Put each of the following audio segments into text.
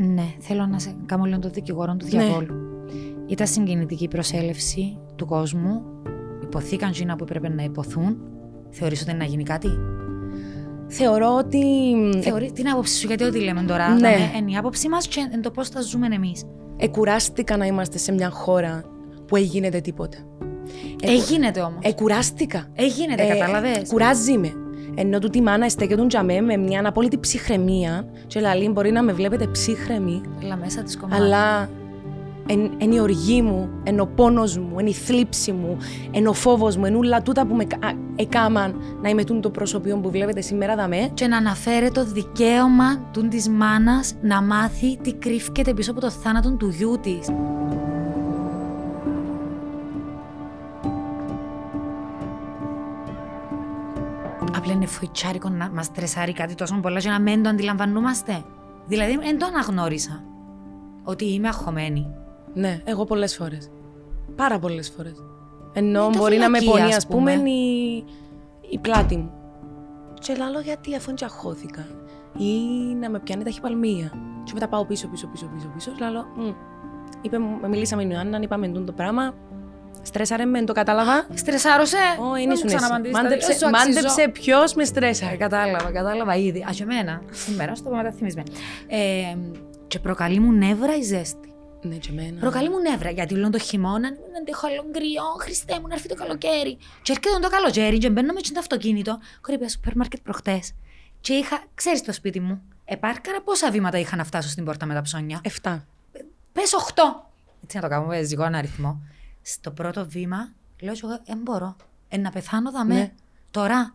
Ναι, θέλω να σε κάνω λίγο το δικηγόρο του Ναι. διαβόλου. Ήταν συγκινητική η προσέλευση του κόσμου. Υποθήκαν τζίνα που έπρεπε να υποθούν. Θεωρείς ότι είναι να γίνει κάτι; Θεωρώ ότι. Θεωρεί την άποψη σου, γιατί ό,τι λέμε τώρα. Ναι. δάμε, Είναι η άποψη μας και είναι το πώς θα ζούμε εμείς. Εκουράστηκα να είμαστε σε μια χώρα που έγινεται τίποτα. Εκου- Εγίνεται όμως. Εκουράστηκα. Εγίνεται, Ε, κατάλαβες. Κουράζει με. Ενώ τούτη η μάνα στέκεται τζαμέ με μια απόλυτη ψυχραιμία. Και λαλή μπορεί να με βλέπετε ψύχρεμη, Αλλά μέσα της κομμάτι. αλλά εν, η οργή μου, εν ο πόνος μου, εν η θλίψη μου, εν ο φόβος μου, εν ούλα τούτα που με κα- εκάμαν να είμαι τούτο το προσωπείο που βλέπετε σήμερα δαμέ. Και να αναφέρει το δικαίωμα του της μάνας να μάθει τι κρύφκεται πίσω από το θάνατο του γιού της. Φοητσάρικο να μας τρεσάρει κάτι τόσο πολλά και να μην το αντιλαμβανόμαστε. Δηλαδή, δεν το αναγνώρισα. Ότι είμαι αγχωμένη. Ναι, εγώ πολλές φορές. Πάρα πολλές φορές. Ενώ Είναι το μπορεί να με φυλακή, πονεί, ας ας πούμε, πούμε. η, η πλάτη μου. Και λαλό γιατί αφού τσαχώθηκα. Ή να με πιάνει ταχυπαλμία. Και μετά πάω πίσω, πίσω, πίσω, πίσω, πίσω. Και λαλό, «Μμ». είπε, μου- μιλήσαμε με την Ιωάννα, είπαμε τούτο το πράγμα. Στρέσαρε με, το κατάλαβα. Στρεσάρωσε. Ω, Δεν είναι μου σου εσύ. ξαναπαντήσεις, δηλαδή, Μάντεψε, σου αξίζω. μάντεψε ποιος με Ε, στρέσαρε. κατάλαβα, κατάλαβα ήδη. Α, και εμένα. Σήμερα στο πούμε θυμισμένη. Ε, και προκαλεί μου νεύρα η ζέστη. Ναι, και εμένα. Προκαλεί μου νεύρα γιατί λέω το χειμώνα, δεν αντέχω άλλο κρυό, Χριστέ μου, να έρθει το καλοκαίρι. Και έρχεται το καλοκαίρι και μπαίνω με το αυτοκίνητο, κορύπια σούπερ μάρκετ προχτές. Και είχα, ξέρεις το σπίτι μου, επάρκαρα πόσα βήματα είχα να φτάσω στην πόρτα με τα ψώνια. Εφτά. Πες 8. Έτσι να το κάνουμε, με ζυγό ένα αριθμό. Στο πρώτο βήμα, λέω εγώ, δεν μπορώ. Ε, να πεθάνω δαμέ. Ναι. Τώρα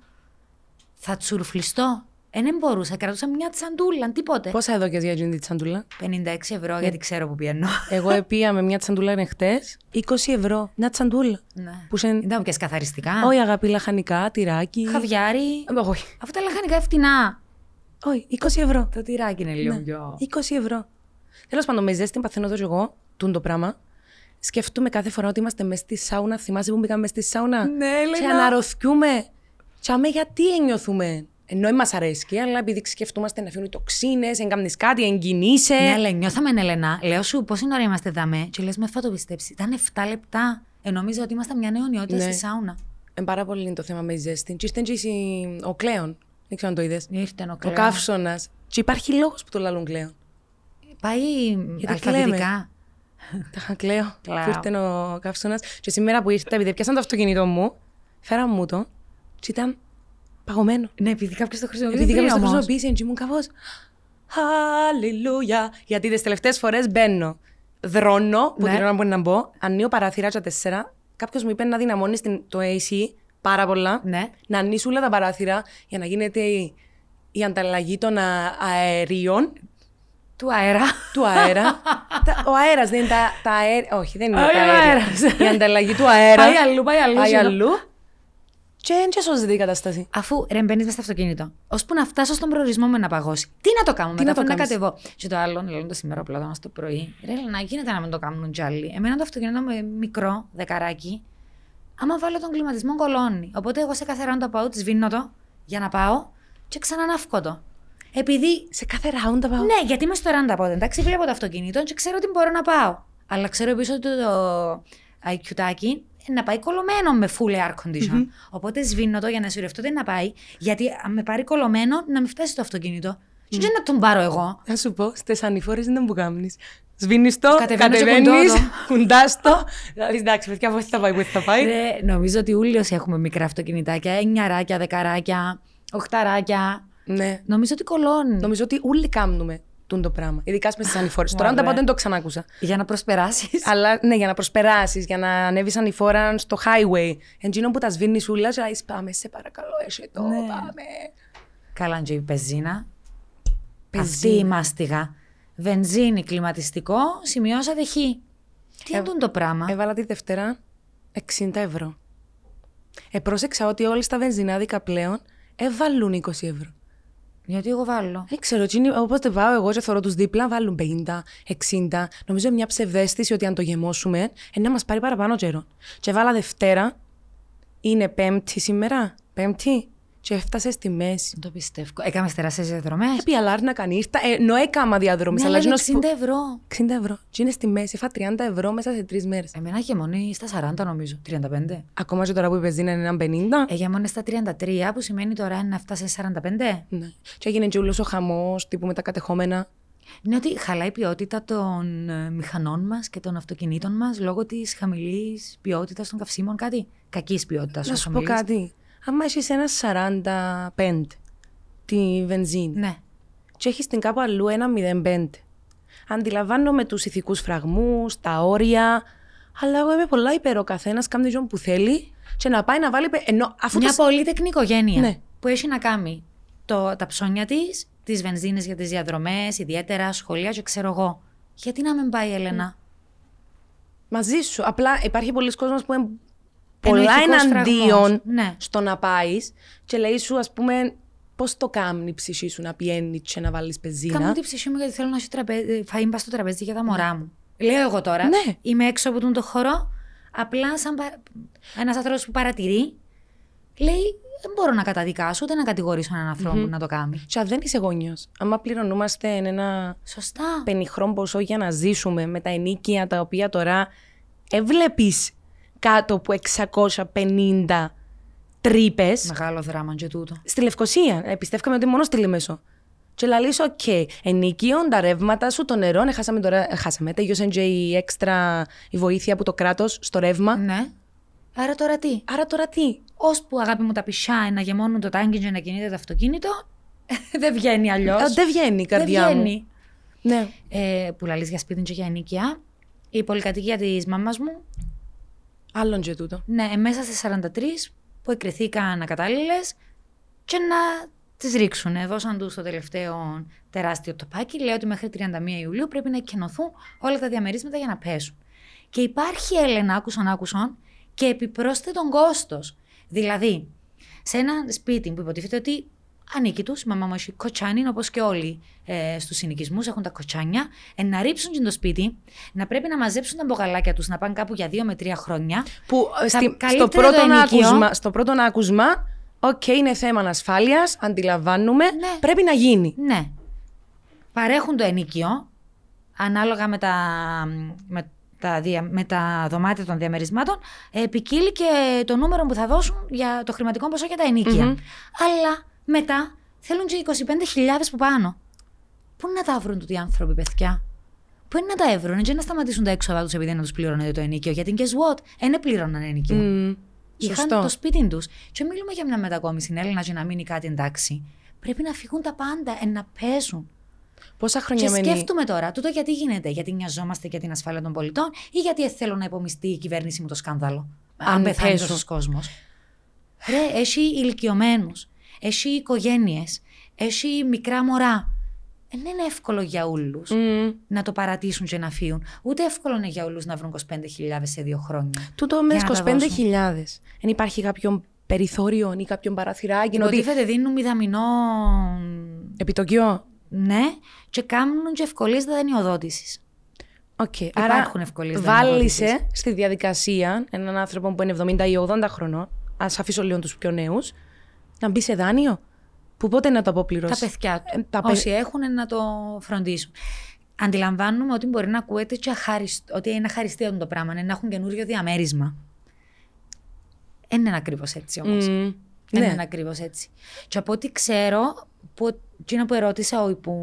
θα τσουρφλιστώ. Ε, δεν μπορούσα, κρατούσα μια τσαντούλα, τίποτε. Πόσα εδώ και για την τσαντούλα; 56 ευρώ, γιατί ξέρω που πιένω. Εγώ επία με μια τσαντούλα χτες 20 ευρώ. Μια τσαντούλα. ναι. Που σε... Ήταν και καθαριστικά. Όχι, αγάπη, λαχανικά, τυράκι. Χαβιάρι. Ε, Όχι. Αφού τα λαχανικά φτηνά. Όχι, 20 ευρώ. Το τυράκι είναι λίγο Ναι. πιο. 20 ευρώ. Τέλος πάντων, με ζέστη παθαίνω εδώ και εγώ, τούν το πράγμα. Σκεφτούμε κάθε φορά ότι είμαστε μέσα στη σάουνα. Θυμάσαι που μπήκαμε στη σάουνα; Ναι, Και Έλενα. αναρωθιούμε. Και αμέ γιατί ένιωθούμε. Ενώ μας αρέσει, αλλά επειδή σκεφτούμαστε να φύγουν οι τοξίνες, εγκαμνεί κάτι, εγκινείσαι. Ναι, αλλά νιώθαμε, Ελένα. Λέω σου πόση ώρα είμαστε δαμέ. Και λες, με θα το πιστέψει. Ήταν 7 λεπτά. Ε, νομίζω ότι ήμασταν μια αιωνιότητα Ναι. στη σάουνα. Είναι πάρα πολύ είναι το θέμα με τη ζέστη. Και ήρθε και η- ο Κλέον. Δεν ξέρω αν το είδες. Ήρθε ο Ο Κλέον. καύσωνας. Και υπάρχει λόγος που το λαλούν Κλέον. Πάει Γιατί αλφαβητικά. Τα είχα κλαίω. Κλαίω. Που ήρθε ο καύσωνας. Και σήμερα που ήρθε, επειδή πιάσαν το αυτοκίνητό μου, φέραν μου το. Και ήταν παγωμένο. Ναι, επειδή κάποιος το χρησιμοποιεί. Επειδή κάποιος το όμως. χρησιμοποίησε, και ήμουν κάπως. Χαλιλούια. Γιατί τις τελευταίες φορές μπαίνω. Δρώνω, που Ναι. την ώρα που είναι να μπω, ανοίγω παράθυρα τέσσερα. Κάποιος μου είπε να δυναμώνεις το AC πάρα πολλά. Ναι. Να ανοίξει όλα τα παράθυρα για να γίνεται η, η ανταλλαγή των α, αερίων Του αέρα. του αέρα. Τα- ο αέρας δεν είναι τα, τα αέρια. Όχι, δεν είναι Όχι, τα ο αέρια. αέρας. Η ανταλλαγή του αέρα. Πάει αλλού, πάει αλλού. Πάει συγγνώμη. αλλού. Και δεν και σώζεται η κατάσταση. Αφού ρε μπαίνεις στο αυτοκίνητο, ώσπου να φτάσω στον προορισμό μου να παγώσει. Τι να το κάνουμε Τι μετά, να το αφού να κάνεις; κατεβώ. Και το άλλο, λέω το σήμερα απλά το πρωί. Ρε, να γίνεται να μην το κάνουν κι άλλοι. Εμένα το αυτοκίνητο με μικρό, δεκαράκι, άμα βάλω τον κλιματισμό κολώνει. Οπότε εγώ σε κάθε round πάω, της σβήνω το για να πάω και ξαναναύκω το. Επειδή. Σε κάθε round τα πάω. Ναι, γιατί είμαι στο roundabout, εντάξει, βλέπω το αυτοκίνητο και ξέρω ότι μπορώ να πάω. Αλλά ξέρω επίση ότι το IQ να πάει κολωμένο με full air condition. Οπότε σβήνω το για να σιγουρευτώ ότι να πάει, γιατί αν με πάρει κολωμένο να με φτάσει το αυτοκίνητο. Και δεν να τον πάρω εγώ. Να σου πω, στις ανηφόρες δεν που κάνεις. Σβήνεις το, Κατεβαίνω και κατεβαίνεις, κουντώ το. κουντάς το. Δηλαδή, εντάξει, παιδιά, πού θα πάει, πού θα πάει. Ρε, νομίζω ότι όλοι όσοι έχουμε μικρά αυτοκινητάκια, εννιαράκια, δεκαράκια, οχταράκια. Ναι. Νομίζω ότι κολώνει. Νομίζω ότι όλοι κάνουμε τούν το πράγμα. Ειδικά στις ανηφόρες. Τώρα Ωραία. τα δεν το ξανάκουσα. Για να προσπεράσεις. Αλλά ναι, για να προσπεράσεις, για να ανέβεις ανηφόρα στο highway. Εντζήνο που τα σβήνει σούλα, και λες, πάμε, σε παρακαλώ, εσύ το, Ναι. πάμε. Καλά, Αντζή, πεζίνα. Αυτή Πεζίνα. η μάστιγα. Βενζίνη, κλιματιστικό, σημειώσατε χ. Τι Ε, είναι το πράγμα; Έβαλα τη Δευτέρα 60 ευρώ. Ε, πρόσεξα ότι όλοι στα βενζινάδικα πλέον έβαλουν 20 ευρώ. Γιατί εγώ βάλω. Δεν ξέρω, τσίνη, όποτε πάω εγώ και θωρώ τους δίπλα, βάλουν 50, 60. Νομίζω μια ψευδέστηση ότι αν το γεμώσουμε, ε, να μας πάρει παραπάνω καιρό. Και βάλα Δευτέρα, είναι Πέμπτη σήμερα, Πέμπτη, Και έφτασες στη μέση. Δεν το πιστεύω. Έκαμε τεράστιε διαδρομές. Επί Αλάρνακα ήρθα, ε, ενώ έκαμα διαδρομής. Ναι, αλλά αλλά γίνος 60 που- ευρώ. 60 ευρώ. Και είναι στη μέση. Έφα 30 ευρώ μέσα σε τρεις μέρες. Εμένα είχε μονή στα 40 νομίζω. 35. Ακόμα και τώρα που η βενζίνα είναι έναν 50. Έγινε μόνο στα 33, που σημαίνει τώρα να φτάσεις σε 45. Ναι. Και έγινε και όλο ο χαμός τύπου με τα κατεχόμενα. Είναι ότι χαλάει η ποιότητα των ε, μηχανών μας και των αυτοκινήτων μας λόγω της χαμηλής ποιότητας των καυσίμων. Κάτι κακής ποιότητας. Να σου πω κάτι. Άμα έχει ένα 45 τη βενζίνη Ναι. και έχεις την κάπου αλλού ένα 05. Αντιλαμβάνομαι τους ηθικούς φραγμούς, τα όρια. Αλλά εγώ είμαι πολλά υπέρ ο καθένας κάνει τον που θέλει και να πάει να βάλει. πε- Ενώ αφού Μια το... πολύτεκνη οικογένεια Ναι. που έχει να κάνει το, τα ψώνια της, τις βενζίνες για τις διαδρομές, ιδιαίτερα σχολεία και ξέρω εγώ. Γιατί να μην πάει η Έλενα; Μαζί σου. Απλά υπάρχει πολλοί κόσμος που είναι Ενώ πολλά ηθικός εναντίον φραγμός. Ναι. στο να πάεις και λέει σου, ας πούμε, πώς το κάνει η ψυχή σου να πιένει και να βάλεις πεζίνα; Κάνω την ψυχή μου γιατί θέλω να έχει τραπέ... φαΐ μπα στο τραπέζι για τα μωρά μου. Λέω εγώ τώρα. Ναι. Είμαι έξω από τον το χώρο. Απλά σαν πα... ένας άνθρωπος που παρατηρεί, λέει: Δεν μπορώ να καταδικάσω ούτε να κατηγορήσω έναν άνθρωπο που να το κάνει. Και αν δεν είσαι γόνιος, άμα πληρωνούμαστε ένα Σωστά. πενιχρό ποσό για να ζήσουμε με τα ενίκια τα οποία τώρα έβλεπει κάτω από 650 τρύπες. Μεγάλο δράμα και τούτο. Στη Λευκοσία. Ε, πιστεύκαμε ότι μόνο στη Λεμεσό. Και λαλείς, οκ, ενοίκιο, τα ρεύματα σου, το νερό, ναι, χάσαμε τώρα, ε, χάσαμε, τέλειωσε και η έξτρα, η βοήθεια από το κράτος στο ρεύμα. Ναι. Άρα τώρα τι; Άρα τώρα τι; Ώσπου αγάπη μου τα πισιά να γεμώνουν το τάγκι και να κινείται το αυτοκίνητο, δεν βγαίνει αλλιώς. Ε, δεν βγαίνει η Δεν καρδιά μου. βγαίνει. Ναι. Ε, που λαλείς για σπίτι και για ενοικία. Η πολυκατοικία της μάμας μου Άλλον και τούτο. Ναι, ε, μέσα στις 43 που εκριθήκαν ακατάλληλες και να τις ρίξουν. Δώσαν τους το τελευταίο τεράστιο τοπάκι. Λέω ότι μέχρι 31 Ιουλίου πρέπει να εκενωθούν όλα τα διαμερίσματα για να πέσουν. Και υπάρχει Έλενα, άκουσαν, άκουσαν, και επιπρόσθετον κόστος. Δηλαδή, σε ένα σπίτι που υποτίθεται ότι ανήκει τους, η μαμά μου έχει κοτσιάνι, όπως και όλοι ε, στους συνοικισμούς έχουν τα κοτσιάνια, ε, να ρίψουν και το σπίτι, να πρέπει να μαζέψουν τα μπογαλάκια τους, να πάνε κάπου για δύο με τρία χρόνια. Που ε, Θα- στη- στο, καλύτερο πρώτο το ενοικίο. άκουσμα, στο πρώτο άκουσμα, οκ, είναι θέμα ασφάλεια, αντιλαμβάνουμαι, Ναι. πρέπει να γίνει. Ναι. Παρέχουν το ενοίκιο, ανάλογα με τα, με τα, δια- με τα δωμάτια των διαμερισμάτων, ε, ποικίλει και το νούμερο που θα δώσουν για το χρηματικό ποσό για τα ενοίκια. Μμμ. Αλλά μετά θέλουν και 25.000 που πάνω. Πού να τα βρουν τούτοι οι άνθρωποι, παιδιά; Πού είναι να τα έβρουν, και να σταματήσουν τα έξοδα τους επειδή να τους πληρώνεται το ενίκιο; Γιατί guess what, δεν πλήρωναν ενίκιο. Μμ, Είχαν σωστό. το σπίτι τους. Και μιλούμε για μια μετακόμιση, Έλληνα, για να μείνει κάτι εντάξει. Πρέπει να φύγουν τα πάντα, ε, να παίζουν. Πόσα Και χρόνια μένει; σκέφτομαι τώρα, τούτο γιατί γίνεται, γιατί νοιαζόμαστε για την ασφάλεια των πολιτών ή γιατί θέλω να υπομειστεί η κυβέρνηση μου το σκάνδαλο; Αν, Αν πεθάνει πέσουν. τόσος κόσμος. Ρε, έχει ηλικιωμένους, έχει οικογένειες, έχει μικρά μωρά. Δεν είναι εύκολο για όλου Μμ. να το παρατήσουν και να φύγουν. Ούτε εύκολο είναι για όλου να βρουν 25.000 σε δύο χρόνια. Τούτο με Για τις να τα 25.000. Δεν υπάρχει κάποιον περιθώριο ή κάποιον παραθυράκι. Ότι... Υποτίθεται δίνουν μηδαμινό. Επιτοκιό. Ναι, και κάνουν και ευκολίες δανειοδότησης. Οκ. Υπάρχουν ευκολίες Βάλλεις δανειοδότησης. στη διαδικασία έναν άνθρωπο που είναι 70 ή 80 χρονών, ας αφήσω λίγο τους πιο νέους, να μπει σε δάνειο; Που πότε να το Τα αποπληρώσει. παιδιά του. Ε, τα παι- Όσοι έχουν να το φροντίσουν. Αντιλαμβάνουμαι ότι μπορεί να ακούεται και αχάριστο, ότι είναι αχαριστία το πράγμα, είναι να έχουν καινούριο διαμέρισμα. Δεν είναι ακριβώς έτσι όμως. Μμ. Δεν Ναι. είναι ακριβώς έτσι. Και από ό,τι ξέρω, που, εκείνο που ερώτησα ο που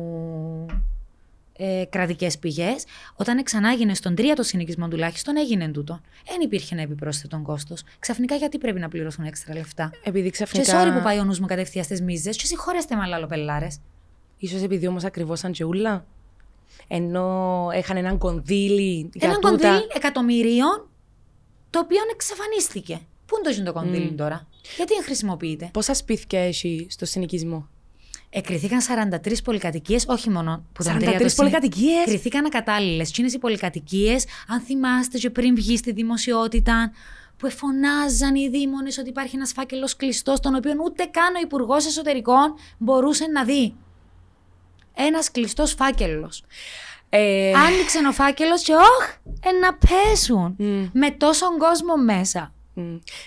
ε, κρατικές πηγές, όταν ξανάγινε στον τρίτο συνοικισμό τουλάχιστον, έγινε τούτο. Δεν υπήρχε ένα επιπρόσθετο κόστος. Ξαφνικά γιατί πρέπει να πληρωθούν έξτρα λεφτά; Επειδή Και ξαφνικά. sorry που πάει ο νους μου κατευθείαν στις μίζες, και συγχωρέστε με άλλο πελάρες. Ίσως επειδή όμως ακριβώς σαν τσεούλα. Ενώ είχαν έναν κονδύλι για Ένα τούτα. κονδύλι εκατομμυρίων, το οποίο εξαφανίστηκε. Πού είναι το γίνει το κονδύλι Μμ. τώρα, Γιατί δεν χρησιμοποιείται; Πόσα σπίτια έχει στο συνοικισμό; Εκριθήκαν 43 πολυκατοικίες, όχι μόνο που ήταν 43 τρία το συν- πολυκατοικίες; Κριθήκαν ακατάλληλες. Τι είναι οι πολυκατοικίες, αν θυμάστε και πριν βγει στη δημοσιότητα, που εφωνάζαν οι δήμονες ότι υπάρχει ένας φάκελος κλειστός, τον οποίο ούτε καν ο Υπουργός Εσωτερικών μπορούσε να δει. Ένας κλειστός φάκελος. Ε, Άνοιξε ο φάκελος και όχ, ε, να πέσουν. Μμ. Με τόσον κόσμο μέσα.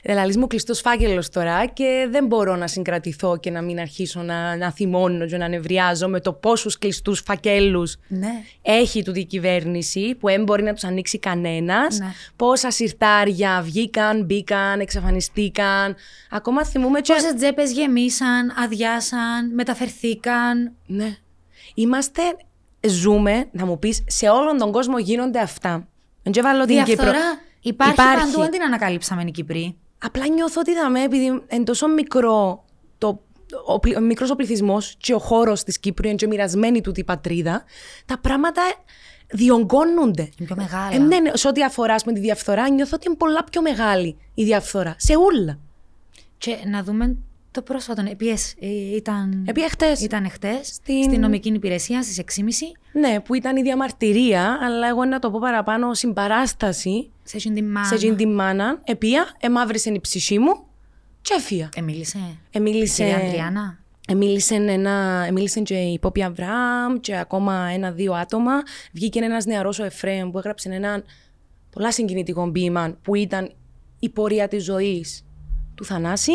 Δηλαδή μου κλειστό φάκελο τώρα και δεν μπορώ να συγκρατηθώ και να μην αρχίσω να, να θυμώνω και να νευριάζω με το πόσους κλειστούς φακέλους Ναι. έχει τούτη η κυβέρνηση που δεν μπορεί να τους ανοίξει κανένας. Ναι. Πόσα συρτάρια βγήκαν, μπήκαν, εξαφανιστήκαν. Ακόμα θυμούμε. και- Πόσες τσέπε γεμίσαν, αδειάσαν, μεταφερθήκαν. Ναι. Είμαστε, ζούμε, να μου πεις, σε όλον τον κόσμο γίνονται αυτά. Δεν και βάλω την Κύπρο. Διαφθορά υπάρχει, παντού, αν την ανακαλύψαμε οι Κυπροί. Απλά νιώθω ότι είδαμε, επειδή είναι τόσο μικρό το, ο, πλη- ο μικρός ο πληθυσμός και ο χώρος της Κύπρου, είναι και μοιρασμένη τούτη η πατρίδα, τα πράγματα διονγκώνονται. Είναι πιο μεγάλα. Ε, ναι, ναι, σε ό,τι αφορά με τη διαφθορά, νιώθω ότι είναι πολλά πιο μεγάλη η διαφθορά. Σε ούλα. Και να δούμε το πρόσφατο. Επίση, ήταν, Επί χτες. ήταν χτες Στην- στην... νομική υπηρεσία στις 6.30 Ναι, που ήταν η διαμαρτυρία, αλλά εγώ να το πω παραπάνω συμπαράσταση σε εκείνη τη μάνα. σε εκείνη τη μάνα. Επία, εμαύρησε η ψυχή μου και έφυγα. Ε, μίλησε. Εμίλησε, Κυρία Αντριάννα. εμίλησε, ένα, εμίλησε και η Πόπη Αβραάμ και ακόμα ένα-δύο άτομα. Βγήκε ένας νεαρός ο Εφραίμ που έγραψε έναν πολλά συγκινητικό ποίημα που ήταν η πορεία της ζωής του Θανάση.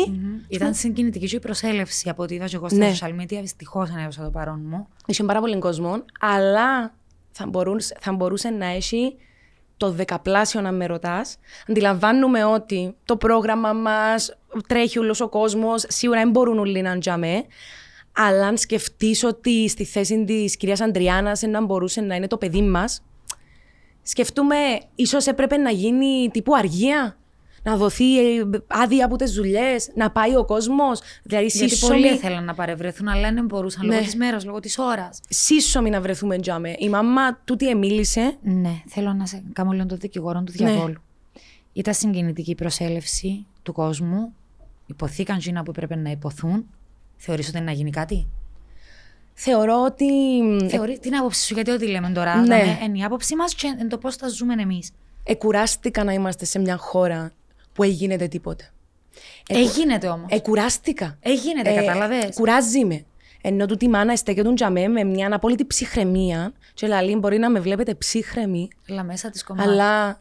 Ήταν συγκινητική και η προσέλευση από ό,τι είδα και εγώ στα Ναι. social media. Δυστυχώς ανέβασα το παρόν μου. Είχε πάρα πολύ κόσμο, αλλά θα μπορούσε, θα μπορούσε να έχει το δεκαπλάσιο να με ρωτάς. Αντιλαμβάνουμε ότι το πρόγραμμα μας τρέχει όλος ο κόσμος, σίγουρα δεν μπορούν όλοι να τζαμέ. Αλλά αν σκεφτείς ότι στη θέση της κυρίας Αντριάννας να μπορούσε να είναι το παιδί μας, σκεφτούμε ίσως έπρεπε να γίνει τύπου αργία. Να δοθεί ε, άδεια από τις δουλειές, να πάει ο κόσμος. Δηλαδή, Γιατί σύσσωμη- πολλοί ήθελαν να παρευρεθούν, αλλά δεν μπορούσαν λόγω Ναι. της μέρας, λόγω της ώρας. σύσσωμοι να βρεθούμε τζάμε. Η μαμά τούτη εμίλησε. Ναι, θέλω να σε κάνω λίγο το δικηγόρο του Ναι. διαβόλου. Ήταν συγκινητική η προσέλευση του κόσμου. Υποθήκαν τζίνα που έπρεπε να υποθούν. Θεωρείς ότι είναι να γίνει κάτι; Θεωρώ ότι. Θεωρεί την άποψη σου, γιατί ό,τι λέμε τώρα. Ναι. Ναι. Είναι η άποψη μας και είναι το πώς τα ζούμε εμείς. Εκουράστηκα να είμαστε σε μια χώρα που έγινε τίποτε. Εγίνεται όμως. Εκουράστηκα. Εγίνεται, Ε, κατάλαβες; Κουράζει με. Ενώ τούτη η μάνα στέκεται τζαμέ με μια απόλυτη ψυχραιμία. Και λέει, μπορεί να με βλέπετε ψύχρεμη, Αλλά μέσα της κομμάτι. αλλά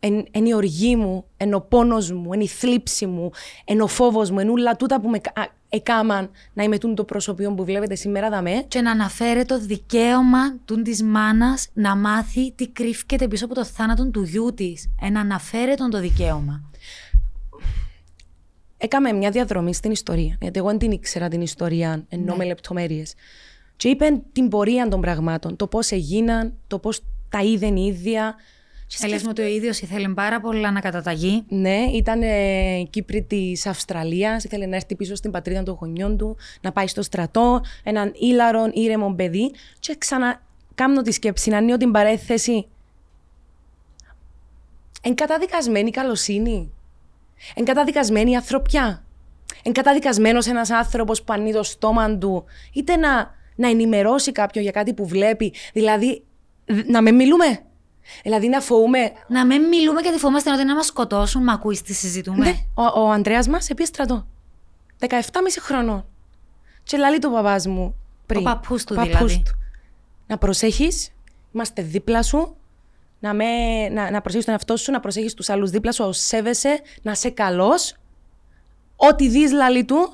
είναι η οργή μου, είναι ο πόνος μου, είναι η θλίψη μου, είναι ο φόβος μου, είναι όλα τούτα που με κα- α, εκάμαν να είμαι τούτο το προσωπείο που βλέπετε σήμερα δαμέ. Και να αναφέρει το δικαίωμα του της μάνας να μάθει τι κρύφκεται πίσω από το θάνατο του γιού της. Ένα αναφέρει τον το δικαίωμα. Έκαμε μια διαδρομή στην ιστορία. Γιατί εγώ δεν την ήξερα την ιστορία, ενώ Ναι. με λεπτομέρειες. Και είπε την πορεία των πραγμάτων. Το πώς έγιναν, το πώς τα είδε η ίδια. Και Έλεγε μου ότι ο ίδιος ήθελε πάρα πολλά να καταταγεί. Ναι, ήταν ε, Κύπρη της Αυστραλίας. Ήθελε να έρθει πίσω στην πατρίδα των γονιών του, να πάει στο στρατό. Έναν ήλαρο, ήρεμο παιδί. Και ξανά κάνω τη σκέψη να ανοίγω την παρέθεση. Εγκαταδικασμένη καλοσύνη. Εγκαταδικασμένη η ανθρωπιά. Εγκαταδικασμένος ένας άνθρωπος που ανοίγει το στόμα του, είτε να, να ενημερώσει κάποιον για κάτι που βλέπει. Δηλαδή, δ- να με μιλούμε. Δηλαδή, να φοβούμε Να μην μιλούμε γιατί φοβόμαστε ότι να μας σκοτώσουν. Μα ακούεις τι συζητούμε. ναι, ο, ο Ανδρέας μας επίε στρατό. 17,5 χρονών. Και λέει το παπάς μου πριν. Ο παππούς του ο παππούς δηλαδή. του. Να προσέχεις, είμαστε δίπλα σου. Να, με, να, να προσέχεις τον εαυτό σου, να προσέχεις τους άλλους δίπλα σου, να σέβεσαι, να είσαι καλός. Ό,τι δεις, λαλή του,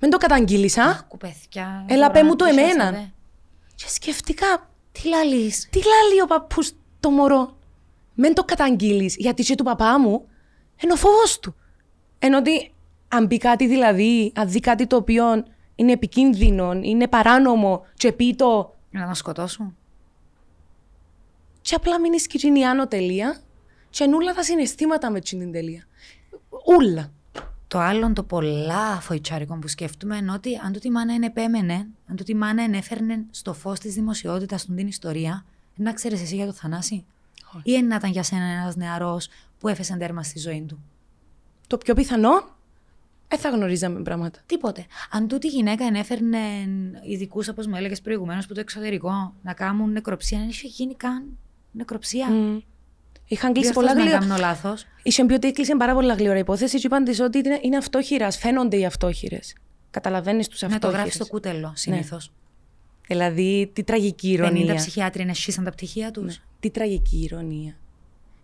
μην το καταγγείλεις, α. Αχ, κουπέθια. Έλα, τώρα πέ μου το τι εμένα. χέσατε. Και σκεφτικά, Τι λαλείς. τι λαλεί ο παππούς το μωρό. Μην το καταγγείλεις, γιατί και του παπά μου είναι ο φόβος του. Ενώ ότι αν πει κάτι δηλαδή, αν δει κάτι το οποίο είναι επικίνδυνο, είναι παράνομο και πει το Να μα σκοτώσουν. Και απλά μείνεις σκηνή άνω τελεία και νουλα τα συναισθήματα με την τελεία. Ούλα. Το άλλο το πολλά φοητσάρικο που σκέφτομαι είναι ότι αν τούτη η μάνα είναι επέμενε, αν τούτη η μάνα ενέφερνε στο φως της δημοσιότητας του την ιστορία, να ξέρεις εσύ για το Θανάση. Ή να ήταν για σένα ένας νεαρός που έφεσε τέρμα στη ζωή του. Το πιο πιθανό, δεν θα γνωρίζαμε πράγματα. Τίποτε. Αν τούτη η γυναίκα ενέφερνε ειδικούς, όπως μου έλεγες προηγουμένως, που το εξωτερικό να κάνουν νεκροψία, δεν είχε γίνει καν νεκροψία. Μμ. Είχαν κλείσει Διορθώσ' πολλά με αν γλυόρα. κάνω λάθος. Είχε πει ότι έκλεισε πάρα πολλά γλυόρα υπόθεση και είπαν της ότι είναι, είναι αυτόχειρας. Φαίνονται οι αυτόχειρες. Καταλαβαίνεις τους Ναι, το αυτόχειρες. γράφει στο κούτελο συνήθως. Δηλαδή, τι τραγική 50 ηρωνία. ψυχιάτροι είναι σχίσαν τα πτυχία τους; Ναι. Τι τραγική ηρωνία.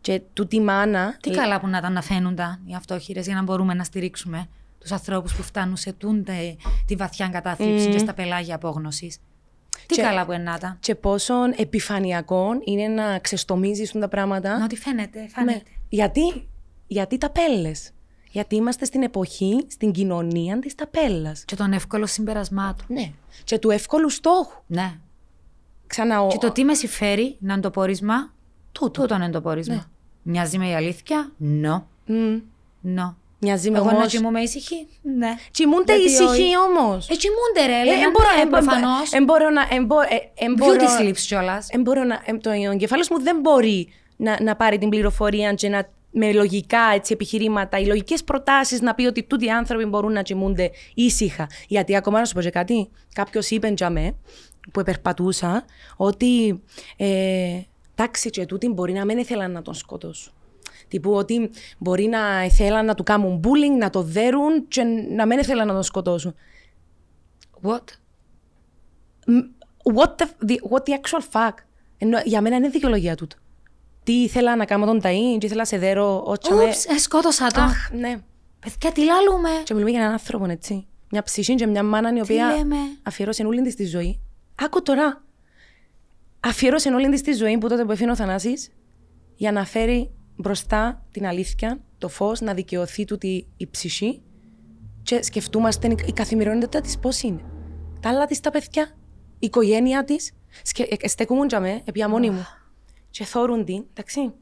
Και τούτη μάνα. Τι καλά που να τα αναφαίνουν τα οι αυτόχειρες για να μπορούμε να στηρίξουμε τους ανθρώπους που φτάνουν σε τούντε τη βαθιά κατάθλιψη και στα πελάγια απόγνωσης. Τι Και- καλά που ενάτα. Και πόσο επιφανειακό είναι να ξεστομίζεις τα πράγματα. Να ότι φαίνεται, Ναι. φαίνεται. Γιατί, γιατί ταπέλες. Γιατί είμαστε στην εποχή, στην κοινωνία της ταπέλας. Και των εύκολων συμπερασμάτων. Ναι. Και του εύκολου στόχου. Ναι. Ξανά ο... Και το τι με συμφέρει να είναι το πόρισμα, Τούτο. τούτο είναι το πόρισμα. Ναι. Μοιάζει με η αλήθεια, no. Μμ. no. Μοιάζει με Εγώ να όμως... κοιμούμαι ήσυχη, ναι. Κοιμούνται Γιατί ήσυχοι όχι. όμως. Ε, κοιμούνται ρε, Ε, λένε, εν μπορώ- ναι, εν μπο- προφανώς. εν μπορώ να... εν μπο- ε, εν μπορώ- Beauty sleeps κιόλας. εν μπορώ να... εν- Το εγκεφάλος μου δεν μπορεί να, να πάρει την πληροφορία και να με λογικά έτσι, επιχειρήματα, οι λογικές προτάσεις να πει ότι τούτοι οι άνθρωποι μπορούν να κοιμούνται ήσυχα. Γιατί ακόμα να σου πω και κάτι, κάποιος είπε για με, που επερπατούσα, ότι ε, εντάξει, και τούτοι μπορεί να μην ήθελαν να τον σκοτώσουν. Τύπου ότι μπορεί να ήθελαν να του κάνουν bullying, να το δέρουν και να μην ήθελαν να τον σκοτώσουν. What? What the, the, what the actual fuck; Ενώ, για μένα είναι δικαιολογία τούτο. Τι ήθελα να κάνω τον ταΐ, τι ήθελα να σε δέρω, ότσα με... Ούψ, ε, σκότωσα το. Αχ, ναι. Παιδιά, τι λαλούμε. Και μιλούμε για έναν άνθρωπο, έτσι. Μια ψυχή και μια μάνα η οποία λέμε; αφιέρωσε όλη της τη ζωή. Άκου τώρα. Αφιέρωσε όλη της τη ζωή που τότε που έφυγε ο Θανάσης για να φέρει μπροστά την αλήθεια, το φως, να δικαιωθεί τούτη η ψυχή και σκεφτούμαστε η καθημερινότητα της πώς είναι. Τα άλλα της τα παιδιά, η οικογένεια της, σκε... ε, στεκούμουν για με, επί μόνη μου. Και θόρουν την, εντάξει.